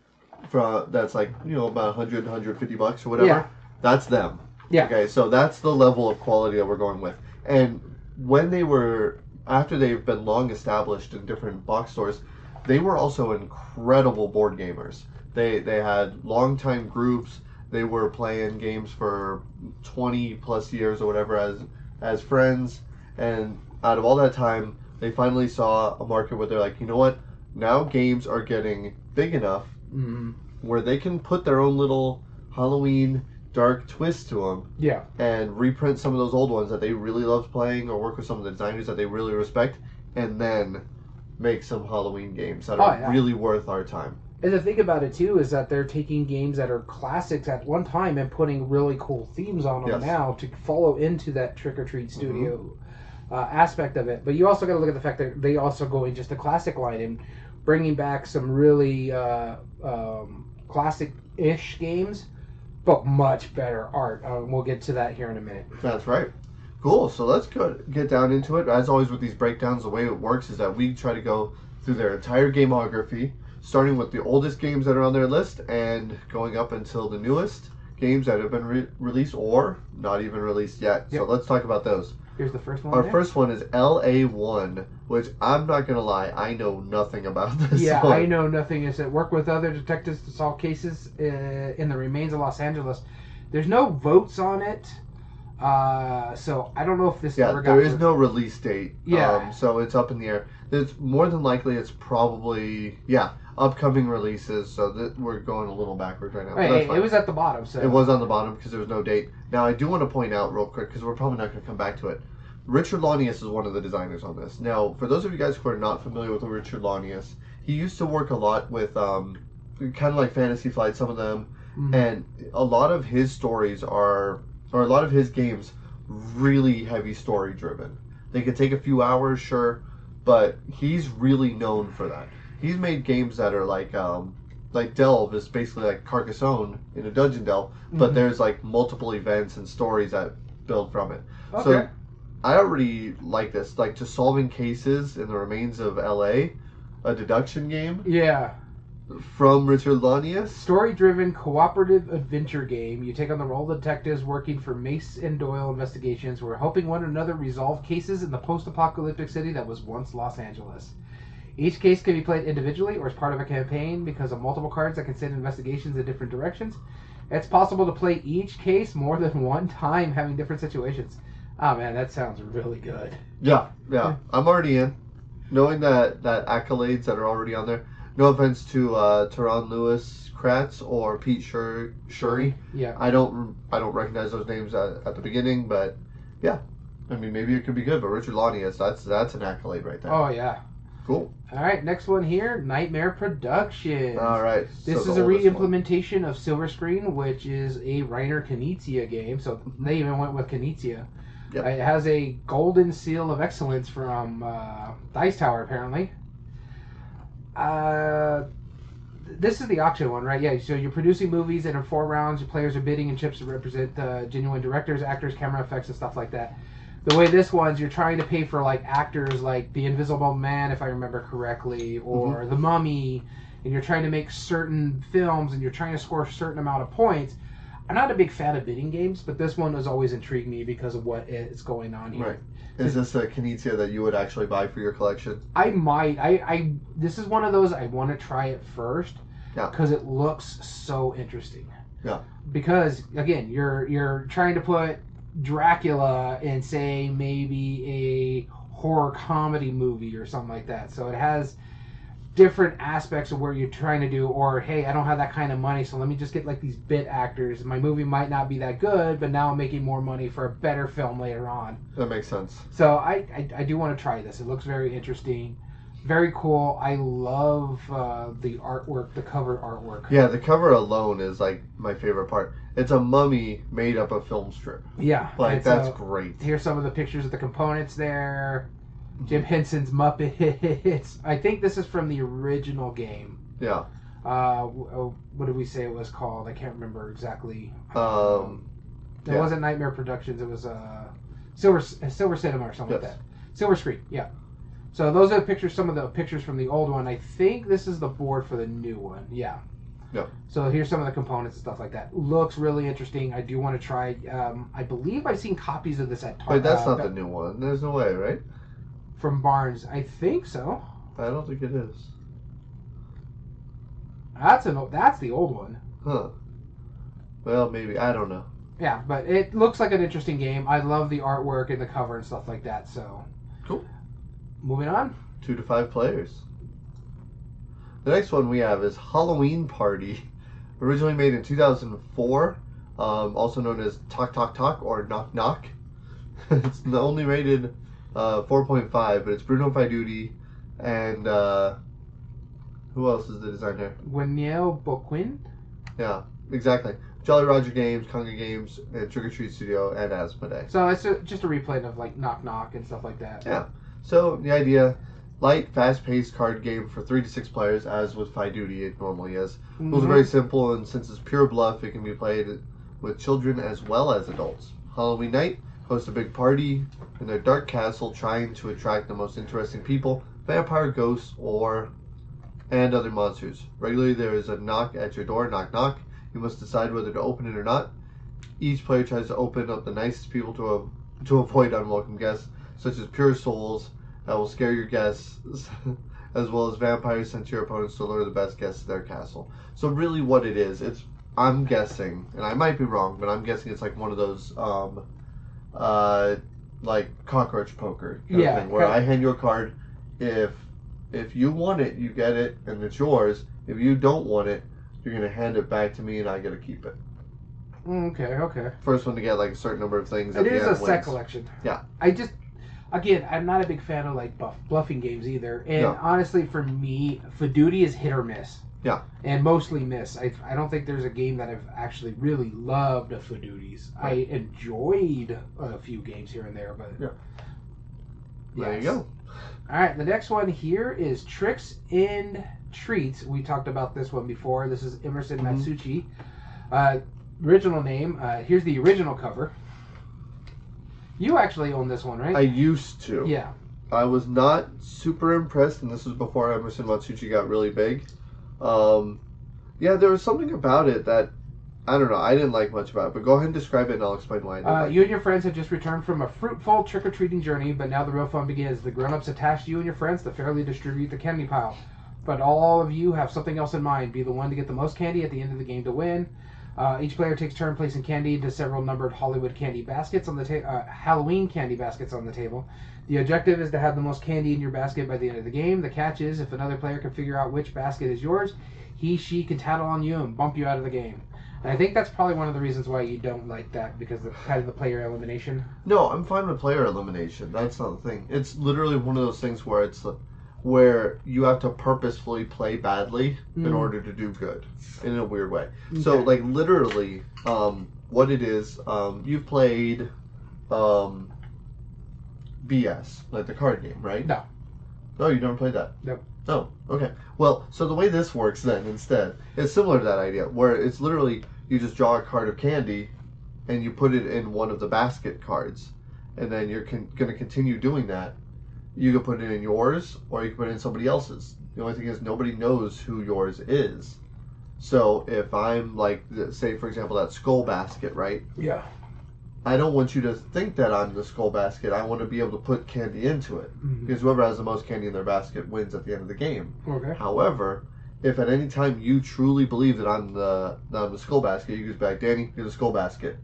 from that's like you know about 100 150 bucks or whatever. Yeah. That's them. Yeah. Okay, so that's the level of quality that we're going with. And when they were after they've been long established in different box stores, they were also incredible board gamers. They they had longtime groups. They were playing games for 20 plus years or whatever as as friends. And out of all that time, they finally saw a market where they're like, you know what? Now games are getting big enough Mhm. where they can put their own little Halloween dark twist to them Yeah. and reprint some of those old ones that they really loved playing or work with some of the designers that they really respect and then make some Halloween games that Oh, are yeah. really worth our time. And the thing about it too is that they're taking games that are classics at one time and putting really cool themes on them Yes. Mm-hmm. now to follow into that Trick or Treat Studio uh, aspect of it. But you also got to look at the fact that they also go in just a classic line and bringing back some really uh, um, classic-ish games, but much better art. Uh, we'll get to that here in a minute. That's right. Cool. So let's go get down into it. As always with these breakdowns, the way it works is that we try to go through their entire gamography, starting with the oldest games that are on their list and going up until the newest games that have been re- released or not even released yet. So let's talk about those. Here's the first one. Our there. first one is LA1, which I'm not gonna lie, I know nothing about this. Yeah, one. I know nothing. Is it work with other detectives to solve cases uh, in the remains of Los Angeles. There's no votes on it, uh, so I don't know if this Yeah, ever got. there is re- no release date. Yeah. Um, so it's up in the air. It's more than likely it's probably yeah upcoming releases. So that we're going a little backwards right now. but that's fine. it was at the bottom, so It was on the bottom because there was no date. Now I do want to point out real quick because we're probably not going to come back to it. Richard Launius is one of the designers on this. Now, for those of you guys who are not familiar with Richard Launius, he used to work a lot with um, kind of like Fantasy Flight, some of them, Mhm. and a lot of his stories are, or a lot of his games, really heavy story driven. They could take a few hours, sure, but he's really known for that. He's made games that are like, um, like Delve is basically like Carcassonne in a dungeon delve, but Mhm. there's like multiple events and stories that build from it. okay. So I already like this, like to solving cases in the remains of L.A., a deduction game yeah, from Richard Launius. story-driven cooperative adventure game. You take on the role of detectives working for Mace and Doyle Investigations, who are helping one another resolve cases in the post-apocalyptic city that was once Los Angeles. Each case can be played individually or as part of a campaign because of multiple cards that can send investigations in different directions. It's possible to play each case more than one time, having different situations. Oh man, that sounds really good. Yeah, yeah, I'm already in. Knowing that that accolades that are already on there. No offense to uh, Teron Lewis Kratz or Pete Shur- Shuri. Yeah. I don't I don't recognize those names at, at the beginning, but yeah, I mean maybe it could be good. But Richard Launius, that's that's an accolade right there. Oh yeah. Cool. All right, next one here, Nightmare Productions. All right. This so is a re-implementation of Silver Screen, which is a Reiner Knizia game. So they even went with Knizia. Yep. It has a golden seal of excellence from uh, Dice Tower, apparently. Uh, this is the auction one, right? Yeah. So you're producing movies, and in four rounds, your players are bidding and chips to represent uh, genuine directors, actors, camera effects, and stuff like that. The way this one's, you're trying to pay for like actors like The Invisible Man, if I remember correctly, or Mm-hmm. The Mummy, and you're trying to make certain films and you're trying to score a certain amount of points. I'm not a big fan of bidding games, but this one has always intrigued me because of what is going on here. Right. Is this a Knizia that you would actually buy for your collection? I might. I, I. This is one of those I want to try it first. Yeah. Because it looks so interesting. Yeah. Because again, you're you're trying to put Dracula in say maybe a horror comedy movie or something like that. So it has different aspects of what you're trying to do or hey i don't have that kind of money so let me just get like these bit actors my movie might not be that good but now i'm making more money for a better film later on That makes sense. so I, I, I do want to try this. It looks very interesting, very cool. I love uh, the artwork, the cover artwork. Yeah, the cover alone is like my favorite part. It's a mummy made up of film strip. Yeah, Like that's so great. Here's some of the pictures of the components there. Jim Henson's Muppets. I think this is from the original game. Yeah. Uh, oh, what did we say it was called? I can't remember exactly. Um. it yeah. wasn't Nightmare Productions. It was uh, Silver uh, Silver Cinema or something Yes. like that. Silver Screen. Yeah. So those are the pictures. Some of the pictures from the old one. I think this is the board for the new one. Yeah. Yeah. So here's some of the components and stuff like that. Looks really interesting. I do want to try. Um, I believe I've seen copies of this at Tar- Wait, that's uh, not the new one. There's no way, right? From Barnes. I think so. I don't think it is. That's an that's the old one. Huh. Well, maybe. I don't know. Yeah, but it looks like an interesting game. I love the artwork and the cover and stuff like that. So. Cool. Moving on. Two to five players. The next one we have is Halloween Party. Originally made in 2004, um, also known as Talk Talk Talk or Knock Knock. it's the only rated uh, 4.5, but it's Bruno Faidutti and uh, who else is the designer? Gwenaël Bouquin. Yeah, exactly. Jolly Roger Games, Conga Games, and Trick or Treat Studio, and Asmodee. So it's a, just a replay of like Knock Knock and stuff like that. Yeah. So the idea, light, fast-paced card game for three to six players, as with Faidutti it normally is. Rules are very simple, and since it's pure bluff, it can be played with children as well as adults. Halloween night, host a big party in their dark castle, trying to attract the most interesting people, vampire, ghosts, or and other monsters. Regularly, there is a knock at your door. Knock, knock. You must decide whether to open it or not. Each player tries to open up the nicest people to a, to avoid unwelcome guests, such as pure souls that will scare your guests, as well as vampires sent to your opponents to lure the best guests to their castle. So really, what it is, it's I'm guessing, and I might be wrong, but I'm guessing it's like one of those, um, uh, like cockroach poker kind Yeah, of thing, where I hand you a card. If if you want it, you get it, and it's yours. If you don't want it, you're gonna hand it back to me, and I gotta keep it. Okay, okay. First one to get like a certain number of things. It the a set collection. Yeah. I just, again, I'm not a big fan of like buff, bluffing games either. And No. honestly, for me, Faidutti is hit or miss. Yeah. And mostly miss. I, I don't think there's a game that I've actually really loved of Faidutti's. I enjoyed a few games here and there, but. Yeah. There Yes. you go. All right, the next one here is Tricks and Treats. We talked about this one before. This is Emerson Mhm. Matsuuchi. Uh, original name. Uh, here's the original cover. You actually own this one, right? I used to. yeah. I was not super impressed, and this was before Emerson Matsuuchi got really big. Um, yeah, there was something about it that I don't know. I didn't like much about it, but go ahead and describe it, and I'll explain why. I didn't Uh, like you and your friends have just returned from a fruitful trick or treating journey, but now the real fun begins. The grown ups attach you and your friends to fairly distribute the candy pile. But all of you have something else in mind. Be the one to get the most candy at the end of the game to win. Uh, each player takes turn placing candy into several numbered Hollywood candy baskets on the ta- uh, Halloween candy baskets on the table. The objective is to have the most candy in your basket by the end of the game. The catch is if another player can figure out which basket is yours, he she can tattle on you and bump you out of the game. And I think that's probably one of the reasons why you don't like that because of kind of the player elimination. No, I'm fine with player elimination. That's not the thing. It's literally one of those things where it's uh, where you have to purposefully play badly in Mm. order to do good in a weird way. So like literally, um, what it is, um, you've played, um, BS like the card game, right? No. No, you never played that. Nope. Oh, okay. Well, so the way this works then instead is similar to that idea, where it's literally you just draw a card of candy, and you put it in one of the basket cards, and then you're con- going to continue doing that, you can put it in yours or you can put it in somebody else's. The only thing is nobody knows who yours is. So if I'm like, say for example, that skull basket, right? Yeah. I don't want you to think that I'm the skull basket. I want to be able to put candy into it Mhm. because whoever has the most candy in their basket wins at the end of the game. Okay. However, if at any time you truly believe that I'm the that I'm the skull basket, you goes back, Danny, you're the skull basket.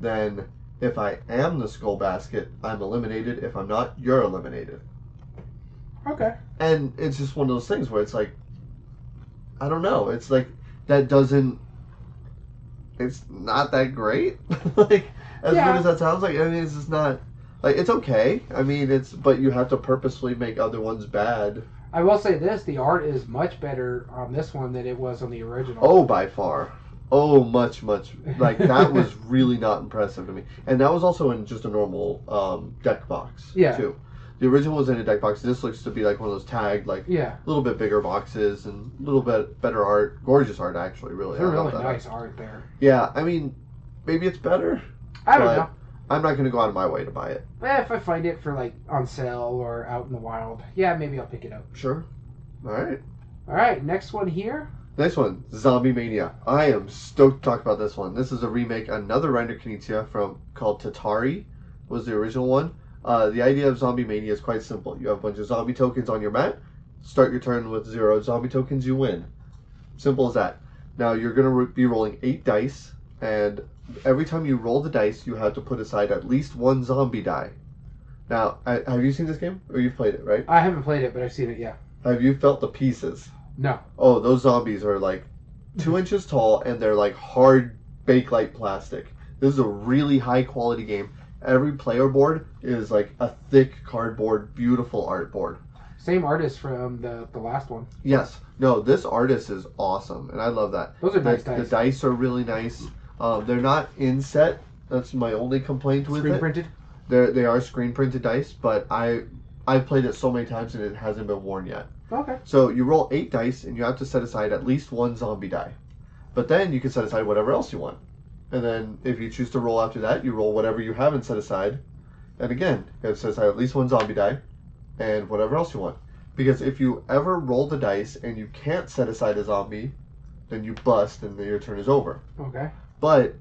Then if I am the skull basket, I'm eliminated. If I'm not, you're eliminated. Okay. And it's just one of those things where it's like I don't know. It's like that doesn't it's not that great. like as Yeah. good as that sounds like, I mean it's just not like it's okay. I mean it's but you have to purposefully make other ones bad. I will say this: the art is much better on this one than it was on the original. Oh, by far. Oh, much, much. Like that was really not impressive to me, and that was also in just a normal um, deck box. Yeah. Too. The original was in a deck box. This looks to be like one of those tagged, like Yeah, a little bit bigger boxes and a little bit better art. Gorgeous art, actually. Really. they're really nice art there. Yeah, I mean, maybe it's better. I don't know. I'm not going to go out of my way to buy it. Eh, if I find it for like on sale or out in the wild, yeah, maybe I'll pick it up. Sure. All right. All right, next one here. Next one, Zombie Mania. I am stoked to talk about this one. This is a remake, another Reiner Knizia from called Tatari, was the original one. Uh, the idea of Zombie Mania is quite simple. You have a bunch of zombie tokens on your mat. Start your turn with zero zombie tokens, you win. Simple as that. Now you're going to be rolling eight dice, and every time you roll the dice, you have to put aside at least one zombie die. Now, I, have you seen this game, or you've played it, right? I haven't played it, but I've seen it. Yeah. Have you felt the pieces? No. Oh, those zombies are like two inches tall and they're like hard bake like plastic. This is a really high quality game. Every player board is like a thick cardboard, beautiful art board. Same artist from the the last one. Yes, no, this artist is awesome, and I love that. Those are The, nice the dice. dice are really nice. Um, they're not inset. That's my only complaint with Screen it. printed. They're, they are screen printed dice, but I I've played it so many times and it hasn't been worn yet. Okay. So you roll eight dice, and you have to set aside at least one zombie die. But then you can set aside whatever else you want. And then if you choose to roll after that, you roll whatever you haven't set aside. And again, you have to set aside at least one zombie die, and whatever else you want. Because if you ever roll the dice and you can't set aside a zombie, then you bust, and your turn is over. Okay. But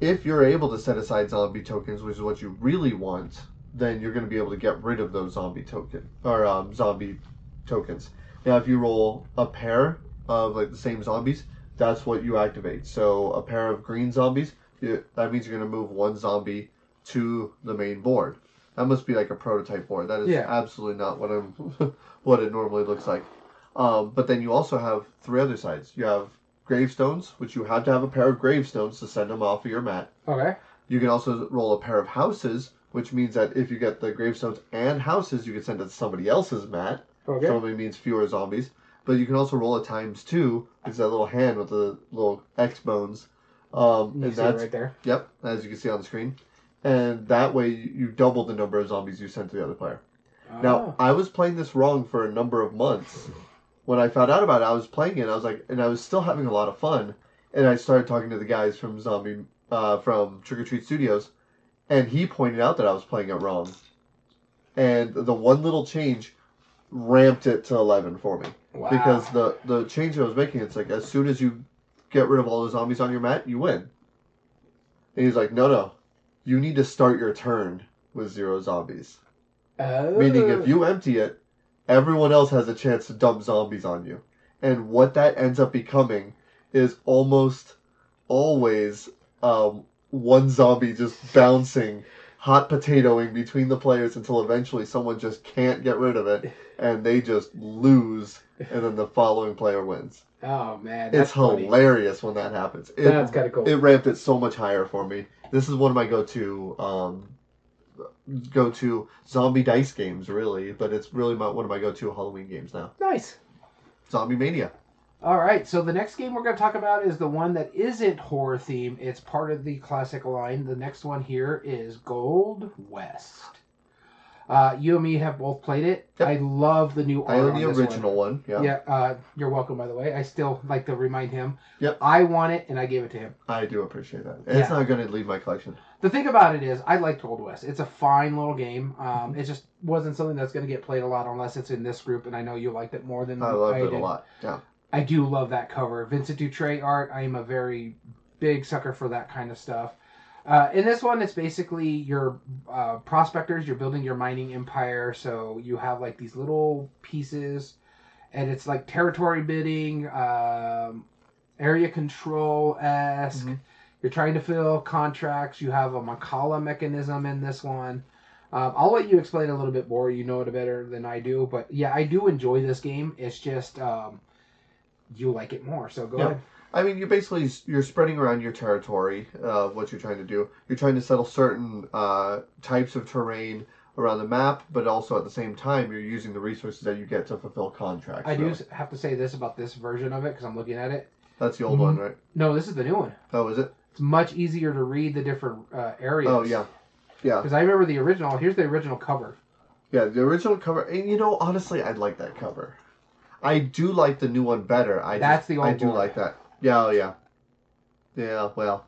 if you're able to set aside zombie tokens, which is what you really want, then you're going to be able to get rid of those zombie token or um, zombie tokens. Now, if you roll a pair of like the same zombies, that's what you activate. So a pair of green zombies, you, that means you're going to move one zombie to the main board. That must be like a prototype board. That is Yeah. absolutely not what I'm what it normally looks like. Um, but then you also have three other sides. You have gravestones, which you have to have a pair of gravestones to send them off of your mat. Okay. You can also roll a pair of houses, which means that if you get the gravestones and houses, you can send it to somebody else's mat. Okay. Probably means fewer zombies. But you can also roll a times two. It's that little hand with the little X bones. Um, You and see it that's right there. yep, as you can see on the screen. And that way you you double the number of zombies you send to the other player. Now, I was playing this wrong for a number of months. When I found out about it, I was playing it. I was like, and I was still having a lot of fun. And I started talking to the guys from Zombie, uh, from Trick or Treat Studios, and he pointed out that I was playing it wrong. And the one little change ramped it to eleven for me wow. because the the change I was making, it's like as soon as you get rid of all the zombies on your mat, you win. And he's like, no, no, you need to start your turn with zero zombies. oh. Meaning, if you empty it, everyone else has a chance to dump zombies on you. And what that ends up becoming is almost always um, one zombie just bouncing, hot potatoing between the players until eventually someone just can't get rid of it and they just lose, and then the following player wins. Oh man, that's It's funny. hilarious when that happens. It, That's kind of cool. it ramped it so much higher for me. This is one of my go-to um, go-to zombie dice games, really. But it's really my, one of my go-to Halloween games now. nice. Zombie Mania. All right, so the next game we're going to talk about is the one that isn't horror theme. It's part of the classic line. The next one here is Gold West. Uh, you and me have both played it. Yep. I love the new I own on the this original one. Yeah. Yeah, uh, you're welcome. By the way, I still like to remind him. Yep. I want it, and I gave it to him. I do appreciate that. It's Yeah. not going to leave my collection. the thing about it is, I like Gold West. It's a fine little game. Um, it just wasn't something that's going to get played a lot unless it's in this group, and I know you liked it more than I loved it did. a lot. Yeah. I do love that cover. Vincent Dutrait art. I am a very big sucker for that kind of stuff. Uh, in this one, it's basically your uh, prospectors. You're building your mining empire, so you have like these little pieces, and it's like territory bidding, um, area control esque. Mhm. You're trying to fill contracts. You have a mancala mechanism in this one. Um, I'll let you explain a little bit more. You know it better than I do, but yeah, I do enjoy this game. It's just um, you like it more. So go Yeah. ahead. I mean, you're basically you're spreading around your territory. Uh, what you're trying to do, you're trying to settle certain uh, types of terrain around the map, but also at the same time, you're using the resources that you get to fulfill contracts. I do really. have to say this about this version of it because I'm looking at it. That's the old one, right? No, this is the new one. Oh, is it? It's much easier to read the different uh, areas. Oh, yeah, yeah, Because I remember the original. Here's the original cover. yeah. The original cover, and you know, honestly, I'd like that cover. I do like the new one better. I That's just, the I do one. like that. Yeah, oh, yeah, yeah. Well,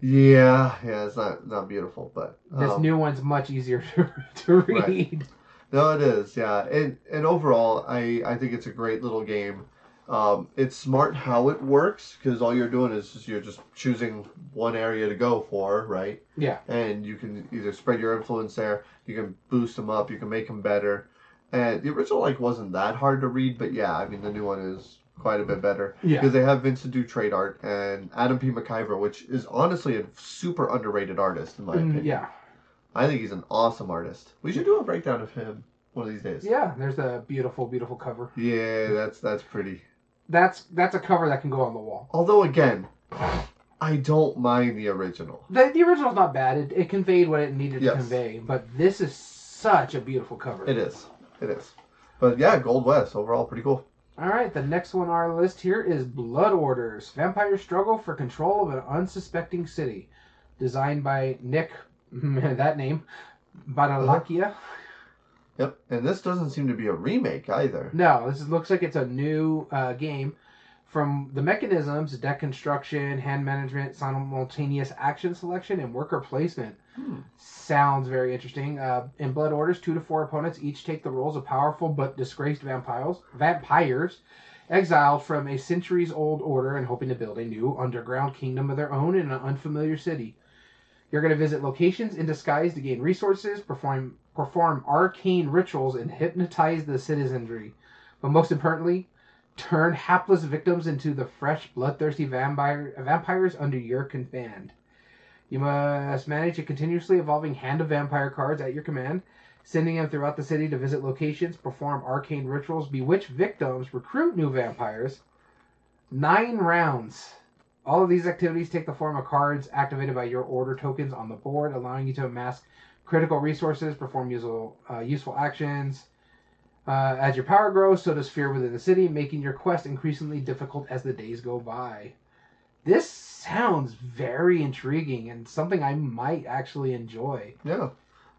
yeah, yeah. It's not not beautiful, but This um, new one's much easier to, to Right. read. No, it is, yeah. And and overall, I I think it's a great little game. Um, it's smart how it works because all you're doing is just, you're just choosing one area to go for, right? Yeah. And you can either spread your influence there, you can boost them up, you can make them better. And the original like wasn't that hard to read, but yeah, I mean the new one is quite a bit better Yeah. because they have Vincent Dutrait art and Adam P. McIver, which is honestly a super underrated artist in my Mm, opinion. yeah. I think he's an awesome artist. We should do a breakdown of him one of these days. Yeah. There's a beautiful, beautiful cover. Yeah, that's that's pretty. That's that's a cover that can go on the wall. Although again, I don't mind the original. The, the original's not bad. It, it conveyed what it needed Yes. to convey. But this is such a beautiful cover. It is. It is. But yeah, Gold West overall pretty cool. All right, the next one on our list here is Blood Orders. Vampire struggle for control of an unsuspecting city. Designed by Nick, that name, Badalakia. Yep. And this doesn't seem to be a remake either. No, this is, looks like it's a new uh, game. From the mechanisms, deck construction, hand management, simultaneous action selection, and worker placement. Hmm. Sounds very interesting. Uh, in Blood Orders, two to four opponents each take the roles of powerful but disgraced vampires, vampires exiled from a centuries old order and hoping to build a new underground kingdom of their own in an unfamiliar city. You're going to visit locations in disguise to gain resources, perform perform arcane rituals, and hypnotize the citizenry. But most importantly, turn hapless victims into the fresh, bloodthirsty vampire, vampires under your command. You must manage a continuously evolving hand of vampire cards at your command, sending them throughout the city to visit locations, perform arcane rituals, bewitch victims, recruit new vampires. Nine rounds. All of these activities take the form of cards activated by your order tokens on the board, allowing you to amass critical resources, perform useful, uh, useful actions. Uh, as your power grows, so does fear within the city, making your quest increasingly difficult as the days go by. This sounds very intriguing and something I might actually enjoy. Yeah.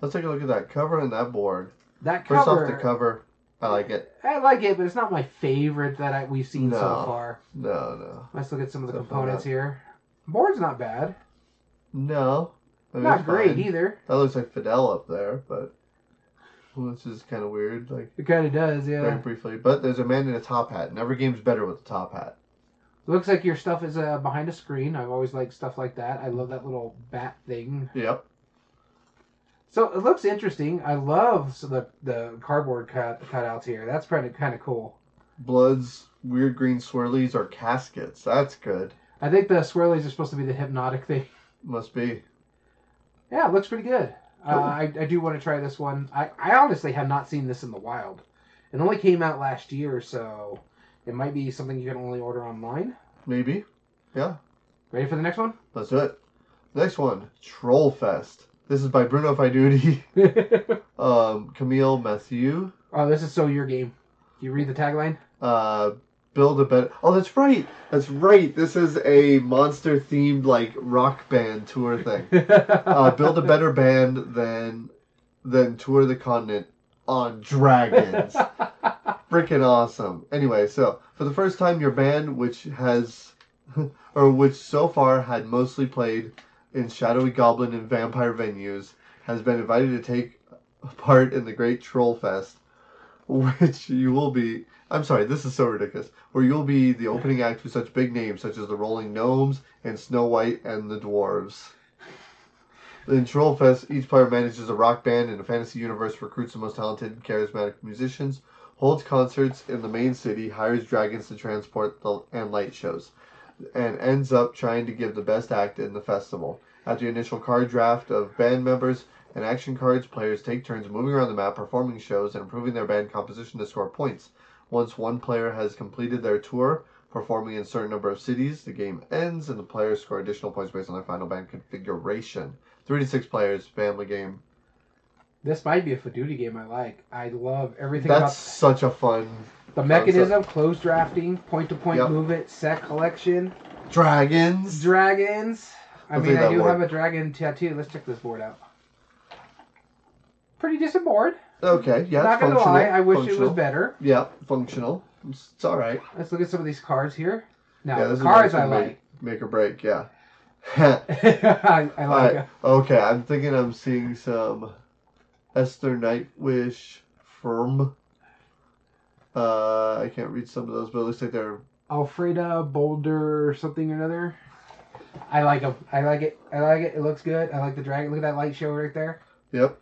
Let's take a look at that cover and that board. That cover. First off, the cover. I like it. I like it, but it's not my favorite that I, we've seen so far. No, no, Let's look at some of the components not. here. Board's not bad. no. I mean, Not great fine. either. That looks like Fidel up there, but which is kind of weird. Like It kind of does, yeah. very briefly. But there's a man in a top hat, and every game's better with a top hat. Looks like your stuff is uh, behind a screen. I've always liked stuff like that. I love that little bat thing. Yep. So it looks interesting. I love the the cardboard cut cutouts here. That's kind of kind of cool. Bloods, weird green swirlies, or caskets. That's good. I think the swirlies are supposed to be the hypnotic thing. Must be. Yeah, it looks pretty good. Uh, I, I do want to try this one. I, I honestly have not seen this in the wild. It only came out last year, so it might be something you can only order online. Maybe. Yeah. Ready for the next one? Let's do it. Next one, Troll Fest. This is by Bruno Faidutti, um, Camille Mathieu. oh, this is so your game. You read the tagline? Uh, build a better. Oh, that's right. That's right. This is a monster themed like rock band tour thing. Uh, build a better band than than tour the continent on dragons. Freaking awesome. Anyway, so for the first time, your band, which has, or which so far had mostly played in shadowy goblin and vampire venues has been invited to take part in the Great Troll Fest, which you will be. I'm sorry, this is so ridiculous. Where you'll be the opening act with such big names such as the Rolling Gnomes and Snow White and the Dwarves. In Trollfest, each player manages a rock band in a fantasy universe, recruits the most talented and charismatic musicians, holds concerts in the main city, hires dragons to transport the, and light shows, and ends up trying to give the best act in the festival. After the initial card draft of band members and action cards, players take turns moving around the map, performing shows, and improving their band composition to score points. Once one player has completed their tour, performing in a certain number of cities, the game ends, and the players score additional points based on their final band configuration. Three to six players, family game. This might be a Faidutti game I like. I love everything That's about such a fun the mechanism, close drafting, point to point Yep. movement, set collection, dragons. dragons. I I'll mean, I do board. have a dragon tattoo. Let's check this board out. Pretty decent board. Okay, yeah, Not gonna functional. lie, I wish it was better. Yeah, functional. It's, it's all right. Let's look at some of these cards here. Now, yeah, the cards I like. Make, or break. Yeah. I, I like. Alright, uh, Okay, I'm thinking I'm seeing some Esther Nightwish Firm. Uh, I can't read some of those, but it looks like they're Alfreda Boulder or something or another. I like them. I like it. I like it. It looks good. I like the dragon. Look at that light show right there. yep.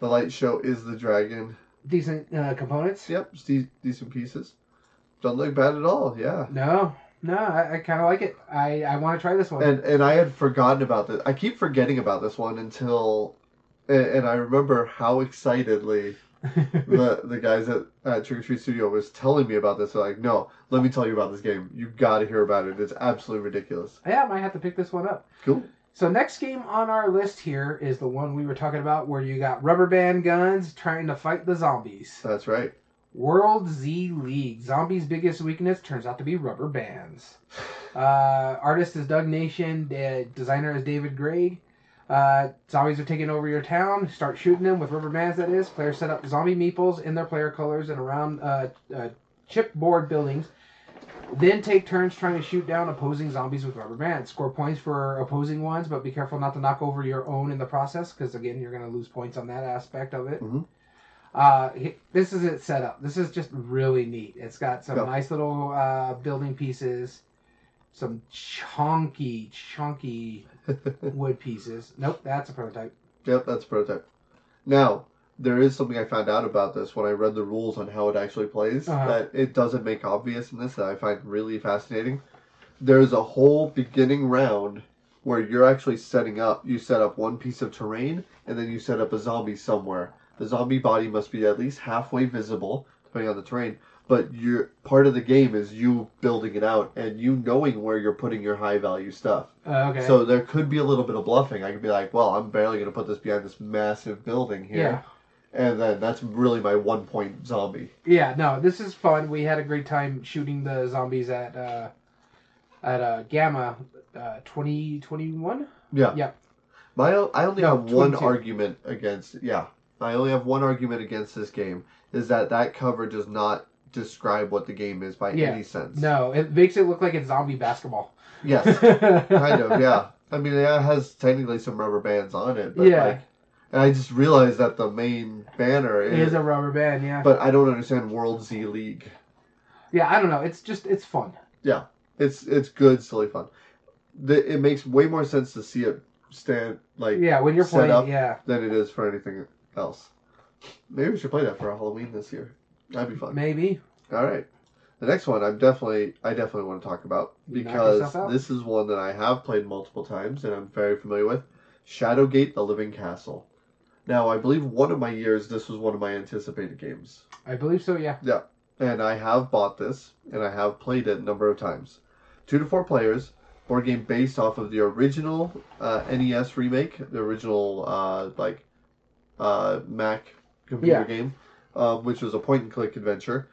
The light show is the dragon. Decent uh, components. Yep, de- decent pieces. Don't look bad at all. Yeah. No, no, I, I kind of like it. I, I want to try this one. And and I had forgotten about this. I keep forgetting about this one until, and, and I remember how excitedly the the guys at, at Trick or Treat Studio was telling me about this. They're like, no, let me tell you about this game. You got to hear about it. It's absolutely ridiculous. yeah, I might have to pick this one up. Cool. So next game on our list here is the one we were talking about, where you got rubber band guns trying to fight the zombies. That's right. World Z League. Zombies' biggest weakness turns out to be rubber bands. Uh, artist is Doug Nation. The designer is David Gregg. Uh, zombies are taking over your town. Start shooting them with rubber bands. That is. Players set up zombie meeples in their player colors and around uh, uh, chipboard buildings. Then take turns trying to shoot down opposing zombies with rubber bands. Score points for opposing ones, but be careful not to knock over your own in the process, because again, you're going to lose points on that aspect of it. Mhm. Uh, this is it set up. This is just really neat. It's got some Yeah. nice little uh, building pieces, some chunky, chunky wood pieces. Nope, that's a prototype. Yep, that's a prototype. Now, there is something I found out about this when I read the rules on how it actually plays Uh-huh. that it doesn't make obvious in this that I find really fascinating. There's a whole beginning round where you're actually setting up. You set up one piece of terrain and then you set up a zombie somewhere. The zombie body must be at least halfway visible, depending on the terrain. But your part of the game is you building it out and you knowing where you're putting your high value stuff. Uh, okay. So there could be a little bit of bluffing. I could be like, well, I'm barely going to put this behind this massive building here. yeah, And then that's really my one point zombie. yeah. No, this is fun. We had a great time shooting the zombies at uh, at uh, GAMA uh, twenty twenty one. Yeah. Yeah. My I only No, have one argument against yeah. I only have one argument against this game is that that cover does not describe what the game is by Yeah. any sense. No, it makes it look like it's zombie basketball. Yes. kind of, yeah. I mean, it has technically some rubber bands on it, but Yeah. like, and I just realized that the main banner is, is a rubber band, yeah. but I don't understand World Z League. yeah, I don't know. It's just it's fun. Yeah, it's it's good, silly fun. The, it makes way more sense to see it stand like Yeah, when you're playing, up. yeah, than it is for anything else. Maybe we should play that for Halloween this year. That'd be fun. maybe. All right. The next one, I'm definitely, I definitely want to talk about because this is one that I have played multiple times and I'm very familiar with. Shadowgate: The Living Castle. Now, I believe one of my years this was one of my anticipated games, I believe so. Yeah. Yeah. And I have bought this and I have played it a number of times. Two to four players, board game based off of the original uh, NES remake, the original uh, like uh, Mac computer Yeah. game, uh, which was a point and click adventure,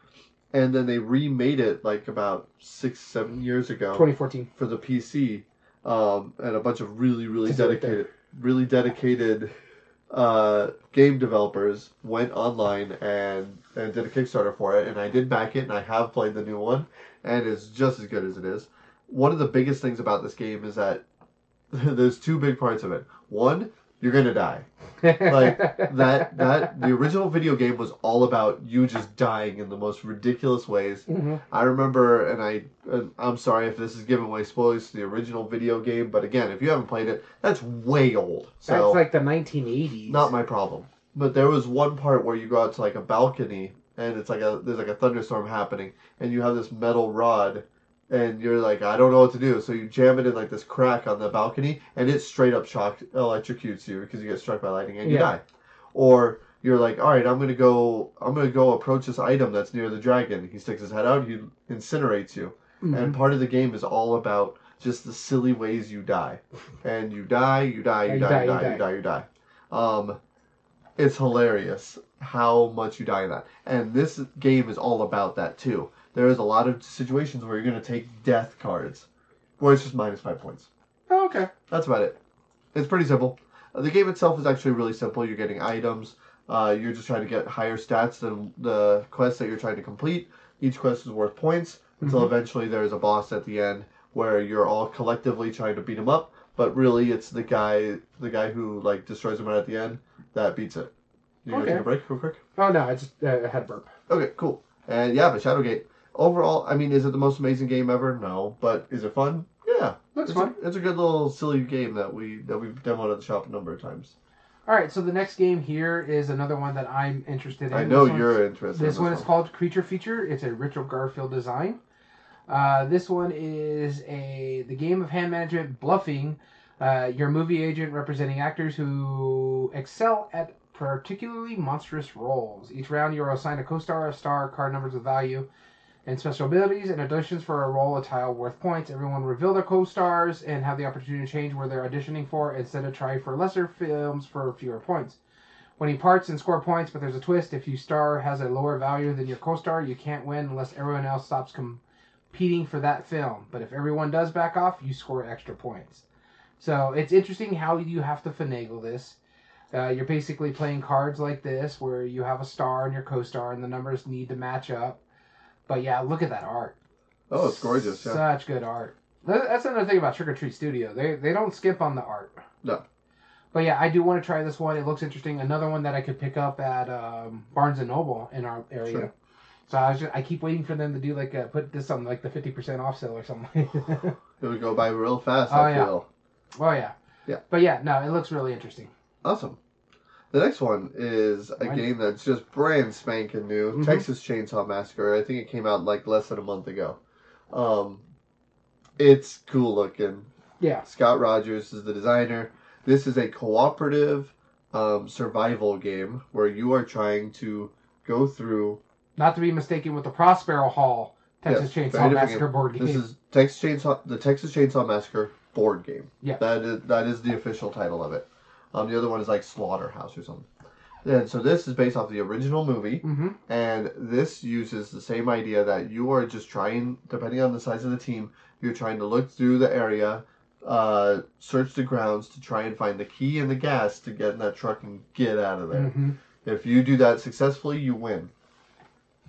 and then they remade it like about six seven years ago 2014. for the PC, um, and a bunch of really really dedicated really dedicated uh, game developers went online and and did a Kickstarter for it, and I did back it, and I have played the new one, and it's just as good as it is. One of the biggest things about this game is that there's two big parts of it. One, you're gonna die. like that that the original video game was all about you just dying in the most ridiculous ways. hmm I remember, and I and I'm sorry if this is giving away spoilers to the original video game, but again, if you haven't played it, that's way old. So That's like the 1980s. not my problem. But there was one part where you go out to like a balcony and it's like a there's like a thunderstorm happening and you have this metal rod and you're like I don't know what to do so you jam it in like this crack on the balcony and it straight up shock electrocutes you because you get struck by lightning and you Yeah. die. Or you're like all right I'm gonna go I'm gonna go approach this item that's near the dragon. He sticks his head out he incinerates you Mhm. and part of the game is all about just the silly ways you die, and you die, you die, you, you die, die, you you die, die. you die, you die. Um, it's hilarious how much you die in that, and this game is all about that too. There is a lot of situations where you're gonna take death cards, where it's just minus five points. Oh, okay. That's about it. It's pretty simple. Uh, The game itself is actually really simple. You're getting items. Uh, you're just trying to get higher stats than the quests that you're trying to complete. Each quest is worth points until Mhm. eventually there's a boss at the end where you're all collectively trying to beat him up. But really, it's the guy, the guy who like destroys him right at the end, that beats it. You gonna take a break real quick? Oh no, I just uh, had a burp. Okay, cool. And yeah, but Shadowgate. Overall, I mean, is it the most amazing game ever? No, but is it fun? Yeah, Looks it's fun. A, it's a good little silly game that we that we've demoed at the shop a number of times. All right, so the next game here is another one that I'm interested in. I know This you're interested. This in one is called Creature Feature. It's a Richard Garfield design. Uh, this one is a the game of hand management bluffing. Uh, your movie agent representing actors who excel at particularly monstrous roles. Each round, you are assigned a co-star, a star, card numbers of value, and special abilities. And auditions for a role, a tile worth points. Everyone reveal their co-stars and have the opportunity to change where they're auditioning for, instead of try for lesser films for fewer points. Winning parts and score points, but there's a twist. If your star has a lower value than your co-star, you can't win unless everyone else stops competing for that film. But if everyone does back off, you score extra points. So it's interesting how you have to finagle this. Uh, you're basically playing cards like this, where you have a star and your co-star, and the numbers need to match up. But yeah, look at that art. Oh, it's gorgeous. Yeah. Such good art. That's another thing about Trick or Treat Studio. They they don't skip on the art. No. But yeah, I do want to try this one. It looks interesting. Another one that I could pick up at um, Barnes and Noble in our area. Sure. So I was just, I keep waiting for them to do like a, put this on like the fifty percent off sale or something. It would go by real fast. Oh, I yeah. feel. oh yeah. Yeah. But yeah, no, it looks really interesting. Awesome. The next one is a game that's just brand spanking new. Mhm. Texas Chainsaw Massacre. I think it came out like less than a month ago. Um, it's cool looking. Yeah. Scott Rogers is the designer. This is a cooperative um, survival game where you are trying to go through. Not to be mistaken with the Prospero Hall Texas Yes, Chainsaw Massacre game. board game. This is Texas Chainsaw, the Texas Chainsaw Massacre board game. Yeah. That is that is the official title of it. Um, the other one is like Slaughterhouse or something. And so this is based off the original movie, mm-hmm. and this uses the same idea that you are just trying, depending on the size of the team, you're trying to look through the area, uh, search the grounds to try and find the key and the gas to get in that truck and get out of there. Mm-hmm. If you do that successfully, you win.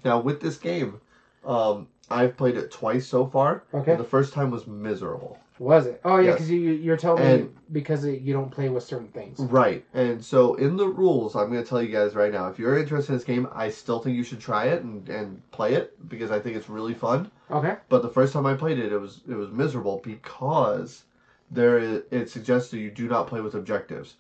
Now with this game, um, I've played it twice so far. Okay. And the first time was miserable. Was it? Oh yeah, Yes. because you you're telling And- me because it, you don't play with certain things. Right. And so in the rules, I'm going to tell you guys right now, if you're interested in this game, I still think you should try it and, and play it because I think it's really fun. Okay. But the first time I played it, it was it was miserable because there is, it suggests that you do not play with objectives.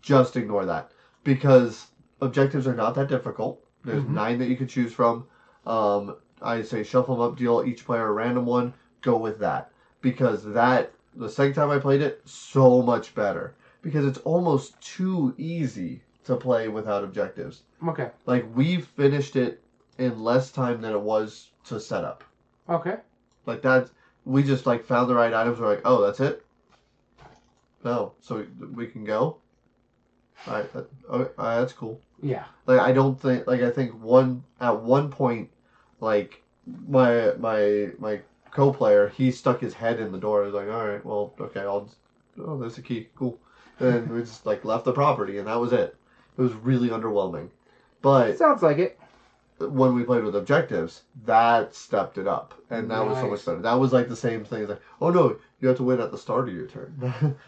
Just ignore that because objectives are not that difficult. There's Mhm. nine that you could choose from. Um, I say shuffle them up, deal each player a random one. Go with that because that the second time I played it, so much better because it's almost too easy to play without objectives. Okay. Like we finished it in less time than it was to set up. Okay. Like that, we just like found the right items. We're like, oh, that's it. No, so we can go. All right, that, okay, all right, that's cool. Yeah. Like I don't think, like I think one at one point, like my my my co-player, he stuck his head in the door. I was like, all right, well, okay, I'll. Just, oh, there's a key. Cool. And we just like left the property, and that was it. It was really underwhelming. But Sounds like it. when we played with objectives, that stepped it up, and that was so much Nice. better. That was like the same thing. It's like, oh no, you have to win at the start of your turn.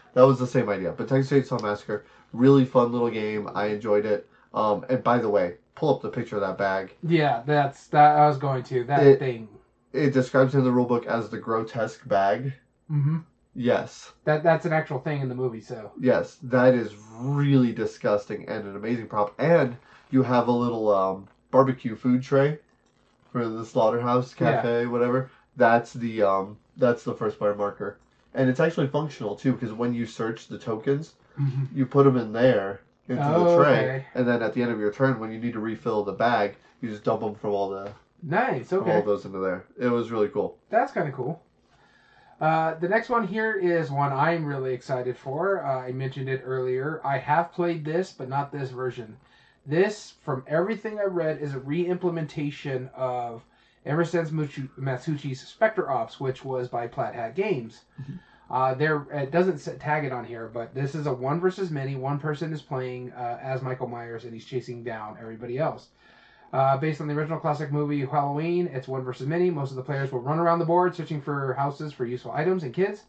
that was the same idea. But Texas Chainsaw Massacre, really fun little game. I enjoyed it. Um, and by the way, pull up the picture of that bag. Yeah, that's that. I was going to that It- thing. It describes in the rulebook as the grotesque bag. hmm Yes, That that's an actual thing in the movie. So yes, that is really disgusting and an amazing prop. And you have a little um, barbecue food tray for the slaughterhouse cafe, whatever. That's the um, that's the first player marker, and it's actually functional too because when you search the tokens, Mhm. you put them in there into Oh, the tray, okay. and then at the end of your turn, when you need to refill the bag, you just dump them from all the nice. from all Okay, those into there. It was really cool. that's kind of cool. Uh, the next one here is one I'm really excited for. Uh, I mentioned it earlier. I have played this, but not this version. This, from everything I read, is a re-implementation of Emerson Matsuuchi's Spectre Ops, which was by Plaid Hat Games. Mhm. Uh, there, it doesn't tag it on here, but this is a one versus many. One person is playing uh, as Michael Myers, and he's chasing down everybody else. Uh, based on the original classic movie Halloween, it's one versus many. Most of the players will run around the board searching for houses for useful items and kids.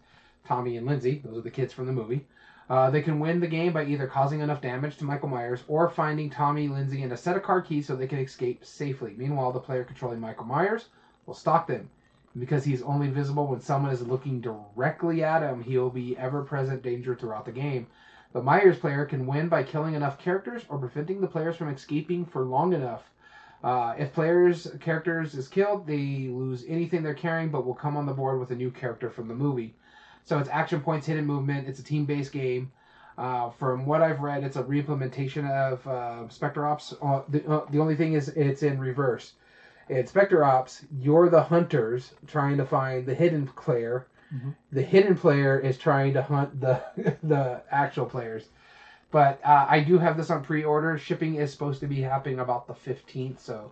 Tommy and Lindsay, those are the kids from the movie. Uh, they can win the game by either causing enough damage to Michael Myers or finding Tommy, Lindsay, and a set of car keys so they can escape safely. Meanwhile, the player controlling Michael Myers will stalk them. Because he's only visible when someone is looking directly at him, he'll be ever present danger throughout the game. The Myers player can win by killing enough characters or preventing the players from escaping for long enough. Uh, if players' characters is killed, they lose anything they're carrying, but will come on the board with a new character from the movie. So it's action points, hidden movement. It's a team-based game. Uh, from what I've read, it's a reimplementation of uh, Spectre Ops. Uh, the, uh, the only thing is, it's in reverse. In Spectre Ops, you're the hunters trying to find the hidden player. Mhm. The hidden player is trying to hunt the the actual players. But uh, I do have this on pre-order. Shipping is supposed to be happening about the 15th, so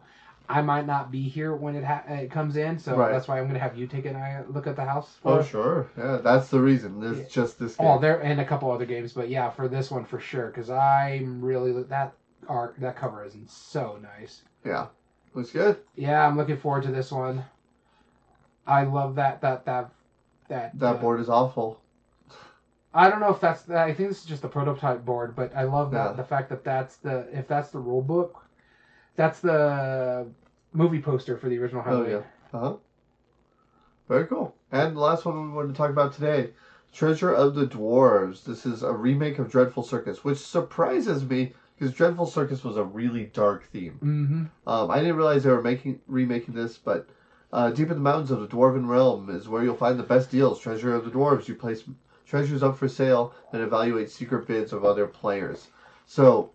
I might not be here when it ha- it comes in. So Right. that's why I'm going to have you take an eye look at the house. Oh sure, yeah, that's the reason. There's Yeah. just this. Game. Oh, there and a couple other games, but yeah, for this one for sure, because I'm really that art that cover is so nice. Yeah, looks good. Yeah, I'm looking forward to this one. I love that that that that That uh, board is awful. I don't know if that's I think this is just the prototype board, but I love that the fact that that's the if that's the rule book, that's the movie poster for the original Oh yeah. Uh huh. Very cool. And the last one we wanted to talk about today, Treasure of the Dwarves. This is a remake of Dreadful Circus, which surprises me because Dreadful Circus was a really dark theme. Mm-hmm. Um, I didn't realize they were making remaking this, but uh, deep in the mountains of the Dwarven realm is where you'll find the best deals. Treasure of the Dwarves. You place treasures up for sale and evaluate secret bids of other players. So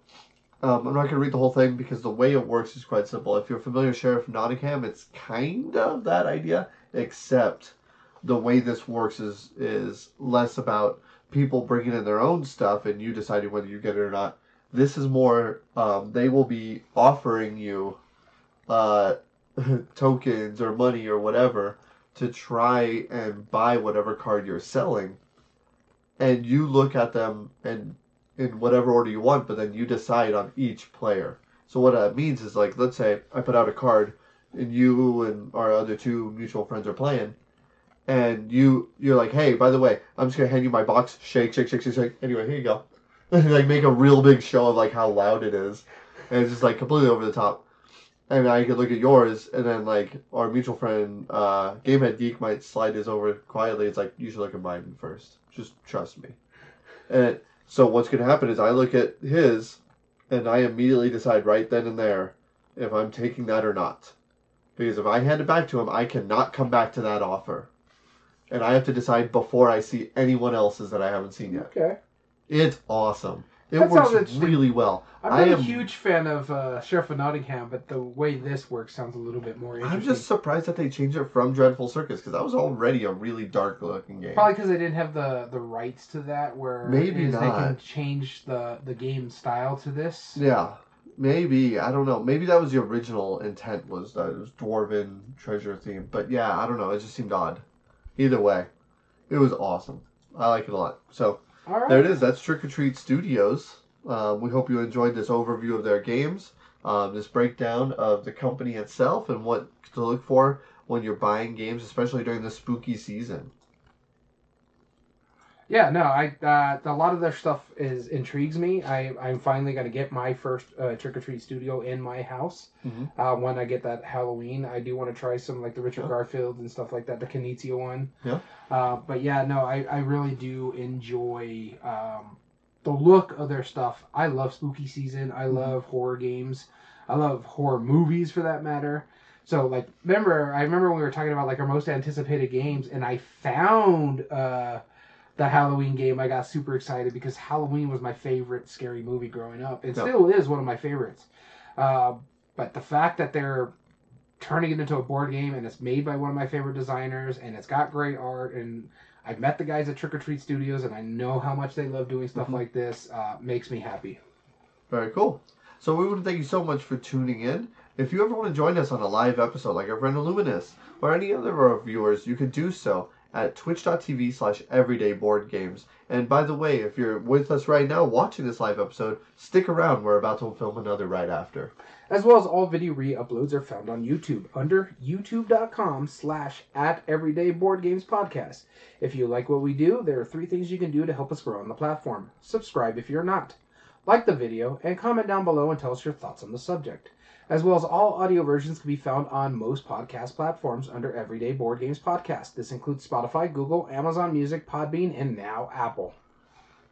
um, I'm not going to read the whole thing because the way it works is quite simple. If you're familiar with Sheriff Nottingham, it's kind of that idea, except the way this works is is less about people bringing in their own stuff and you deciding whether you get it or not. This is more um, they will be offering you uh, tokens or money or whatever to try and buy whatever card you're selling, and you look at them and in whatever order you want, but then you decide on each player. So what that means is like, let's say I put out a card, and you and our other two mutual friends are playing, and you you're like, hey, by the way, I'm just gonna hand you my box, shake, shake, shake, shake, shake. Anyway, here you go. like make a real big show of like how loud it is, and it's just like completely over the top. And I could look at yours, and then like our mutual friend, uh, Gamehead Geek might slide his over quietly. It's like you should look at mine first. Just trust me. And so what's gonna happen is I look at his, and I immediately decide right then and there if I'm taking that or not. Because if I hand it back to him, I cannot come back to that offer. And I have to decide before I see anyone else's that I haven't seen yet. Okay. It's awesome. It That works really well. I'm I not a huge fan of uh, Sheriff of Nottingham, but the way this works sounds a little bit more interesting. I'm just surprised that they changed it from Dreadful Circus because that was already a really dark looking game. Probably because they didn't have the, the rights to that, where Maybe they can change the, the game style to this. Yeah, maybe I don't know. Maybe that was the original intent was that it was dwarven treasure theme. But yeah, I don't know. It just seemed odd. Either way, it was awesome. I like it a lot. So All right. there it is. That's Trick or Treat Studios. Um, we hope you enjoyed this overview of their games, um, this breakdown of the company itself, and what to look for when you're buying games, especially during the spooky season. Yeah, no, I uh, a lot of their stuff is intrigues me. I I'm finally gonna get my first uh, trick or treat studio in my house. Mhm. Uh, when I get that Halloween, I do want to try some like the Richard Yeah. Garfield and stuff like that, the Knizia one. Yeah. Uh, but yeah, no, I I really do enjoy um, the look of their stuff. I love spooky season. I Mhm. love horror games. I love horror movies for that matter. So like, remember, I remember when we were talking about like our most anticipated games, and I found uh, the Halloween game. I got super excited because Halloween was my favorite scary movie growing up, and still is one of my favorites. Uh, but the fact that they're turning it into a board game and it's made by one of my favorite designers and it's got great art and I've met the guys at Trick or Treat Studios and I know how much they love doing stuff Mhm. like this. Uh, makes me happy. Very cool. So we want to thank you so much for tuning in. If you ever want to join us on a live episode like our friend or any other of our viewers, you can do so at twitch.tv slash everydayboardgames. And by the way, if you're with us right now watching this live episode, stick around. We're about to film another right after. As well as all video re-uploads are found on YouTube under youtube.com slash at everyday board games podcast. If you like what we do, there are three things you can do to help us grow on the platform. Subscribe if you're not. Like the video and comment down below and tell us your thoughts on the subject. As well as all audio versions can be found on most podcast platforms under Everyday Board Games Podcast. This includes Spotify, Google, Amazon Music, Podbean, and now Apple.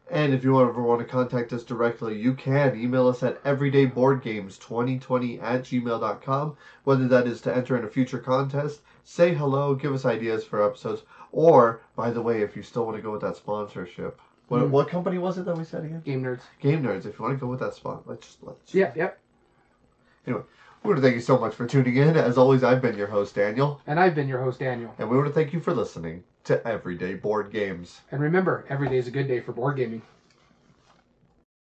And if you ever want to contact us directly, you can email us at everydayboardgames2020 at gmail.com, whether that is to enter in a future contest, say hello, give us ideas for episodes, or, by the way, if you still want to go with that sponsorship. What, Mm. what company was it that we said again? GameNerdz. Game Nerds. If you want to go with that spot, let's just let's. Yep, yep. Anyway, we want to thank you so much for tuning in. As always, I've been your host, Daniel, And I've been your host, Daniel. and we want to thank you for listening to Everyday Board Games. And remember, every day is a good day for board gaming.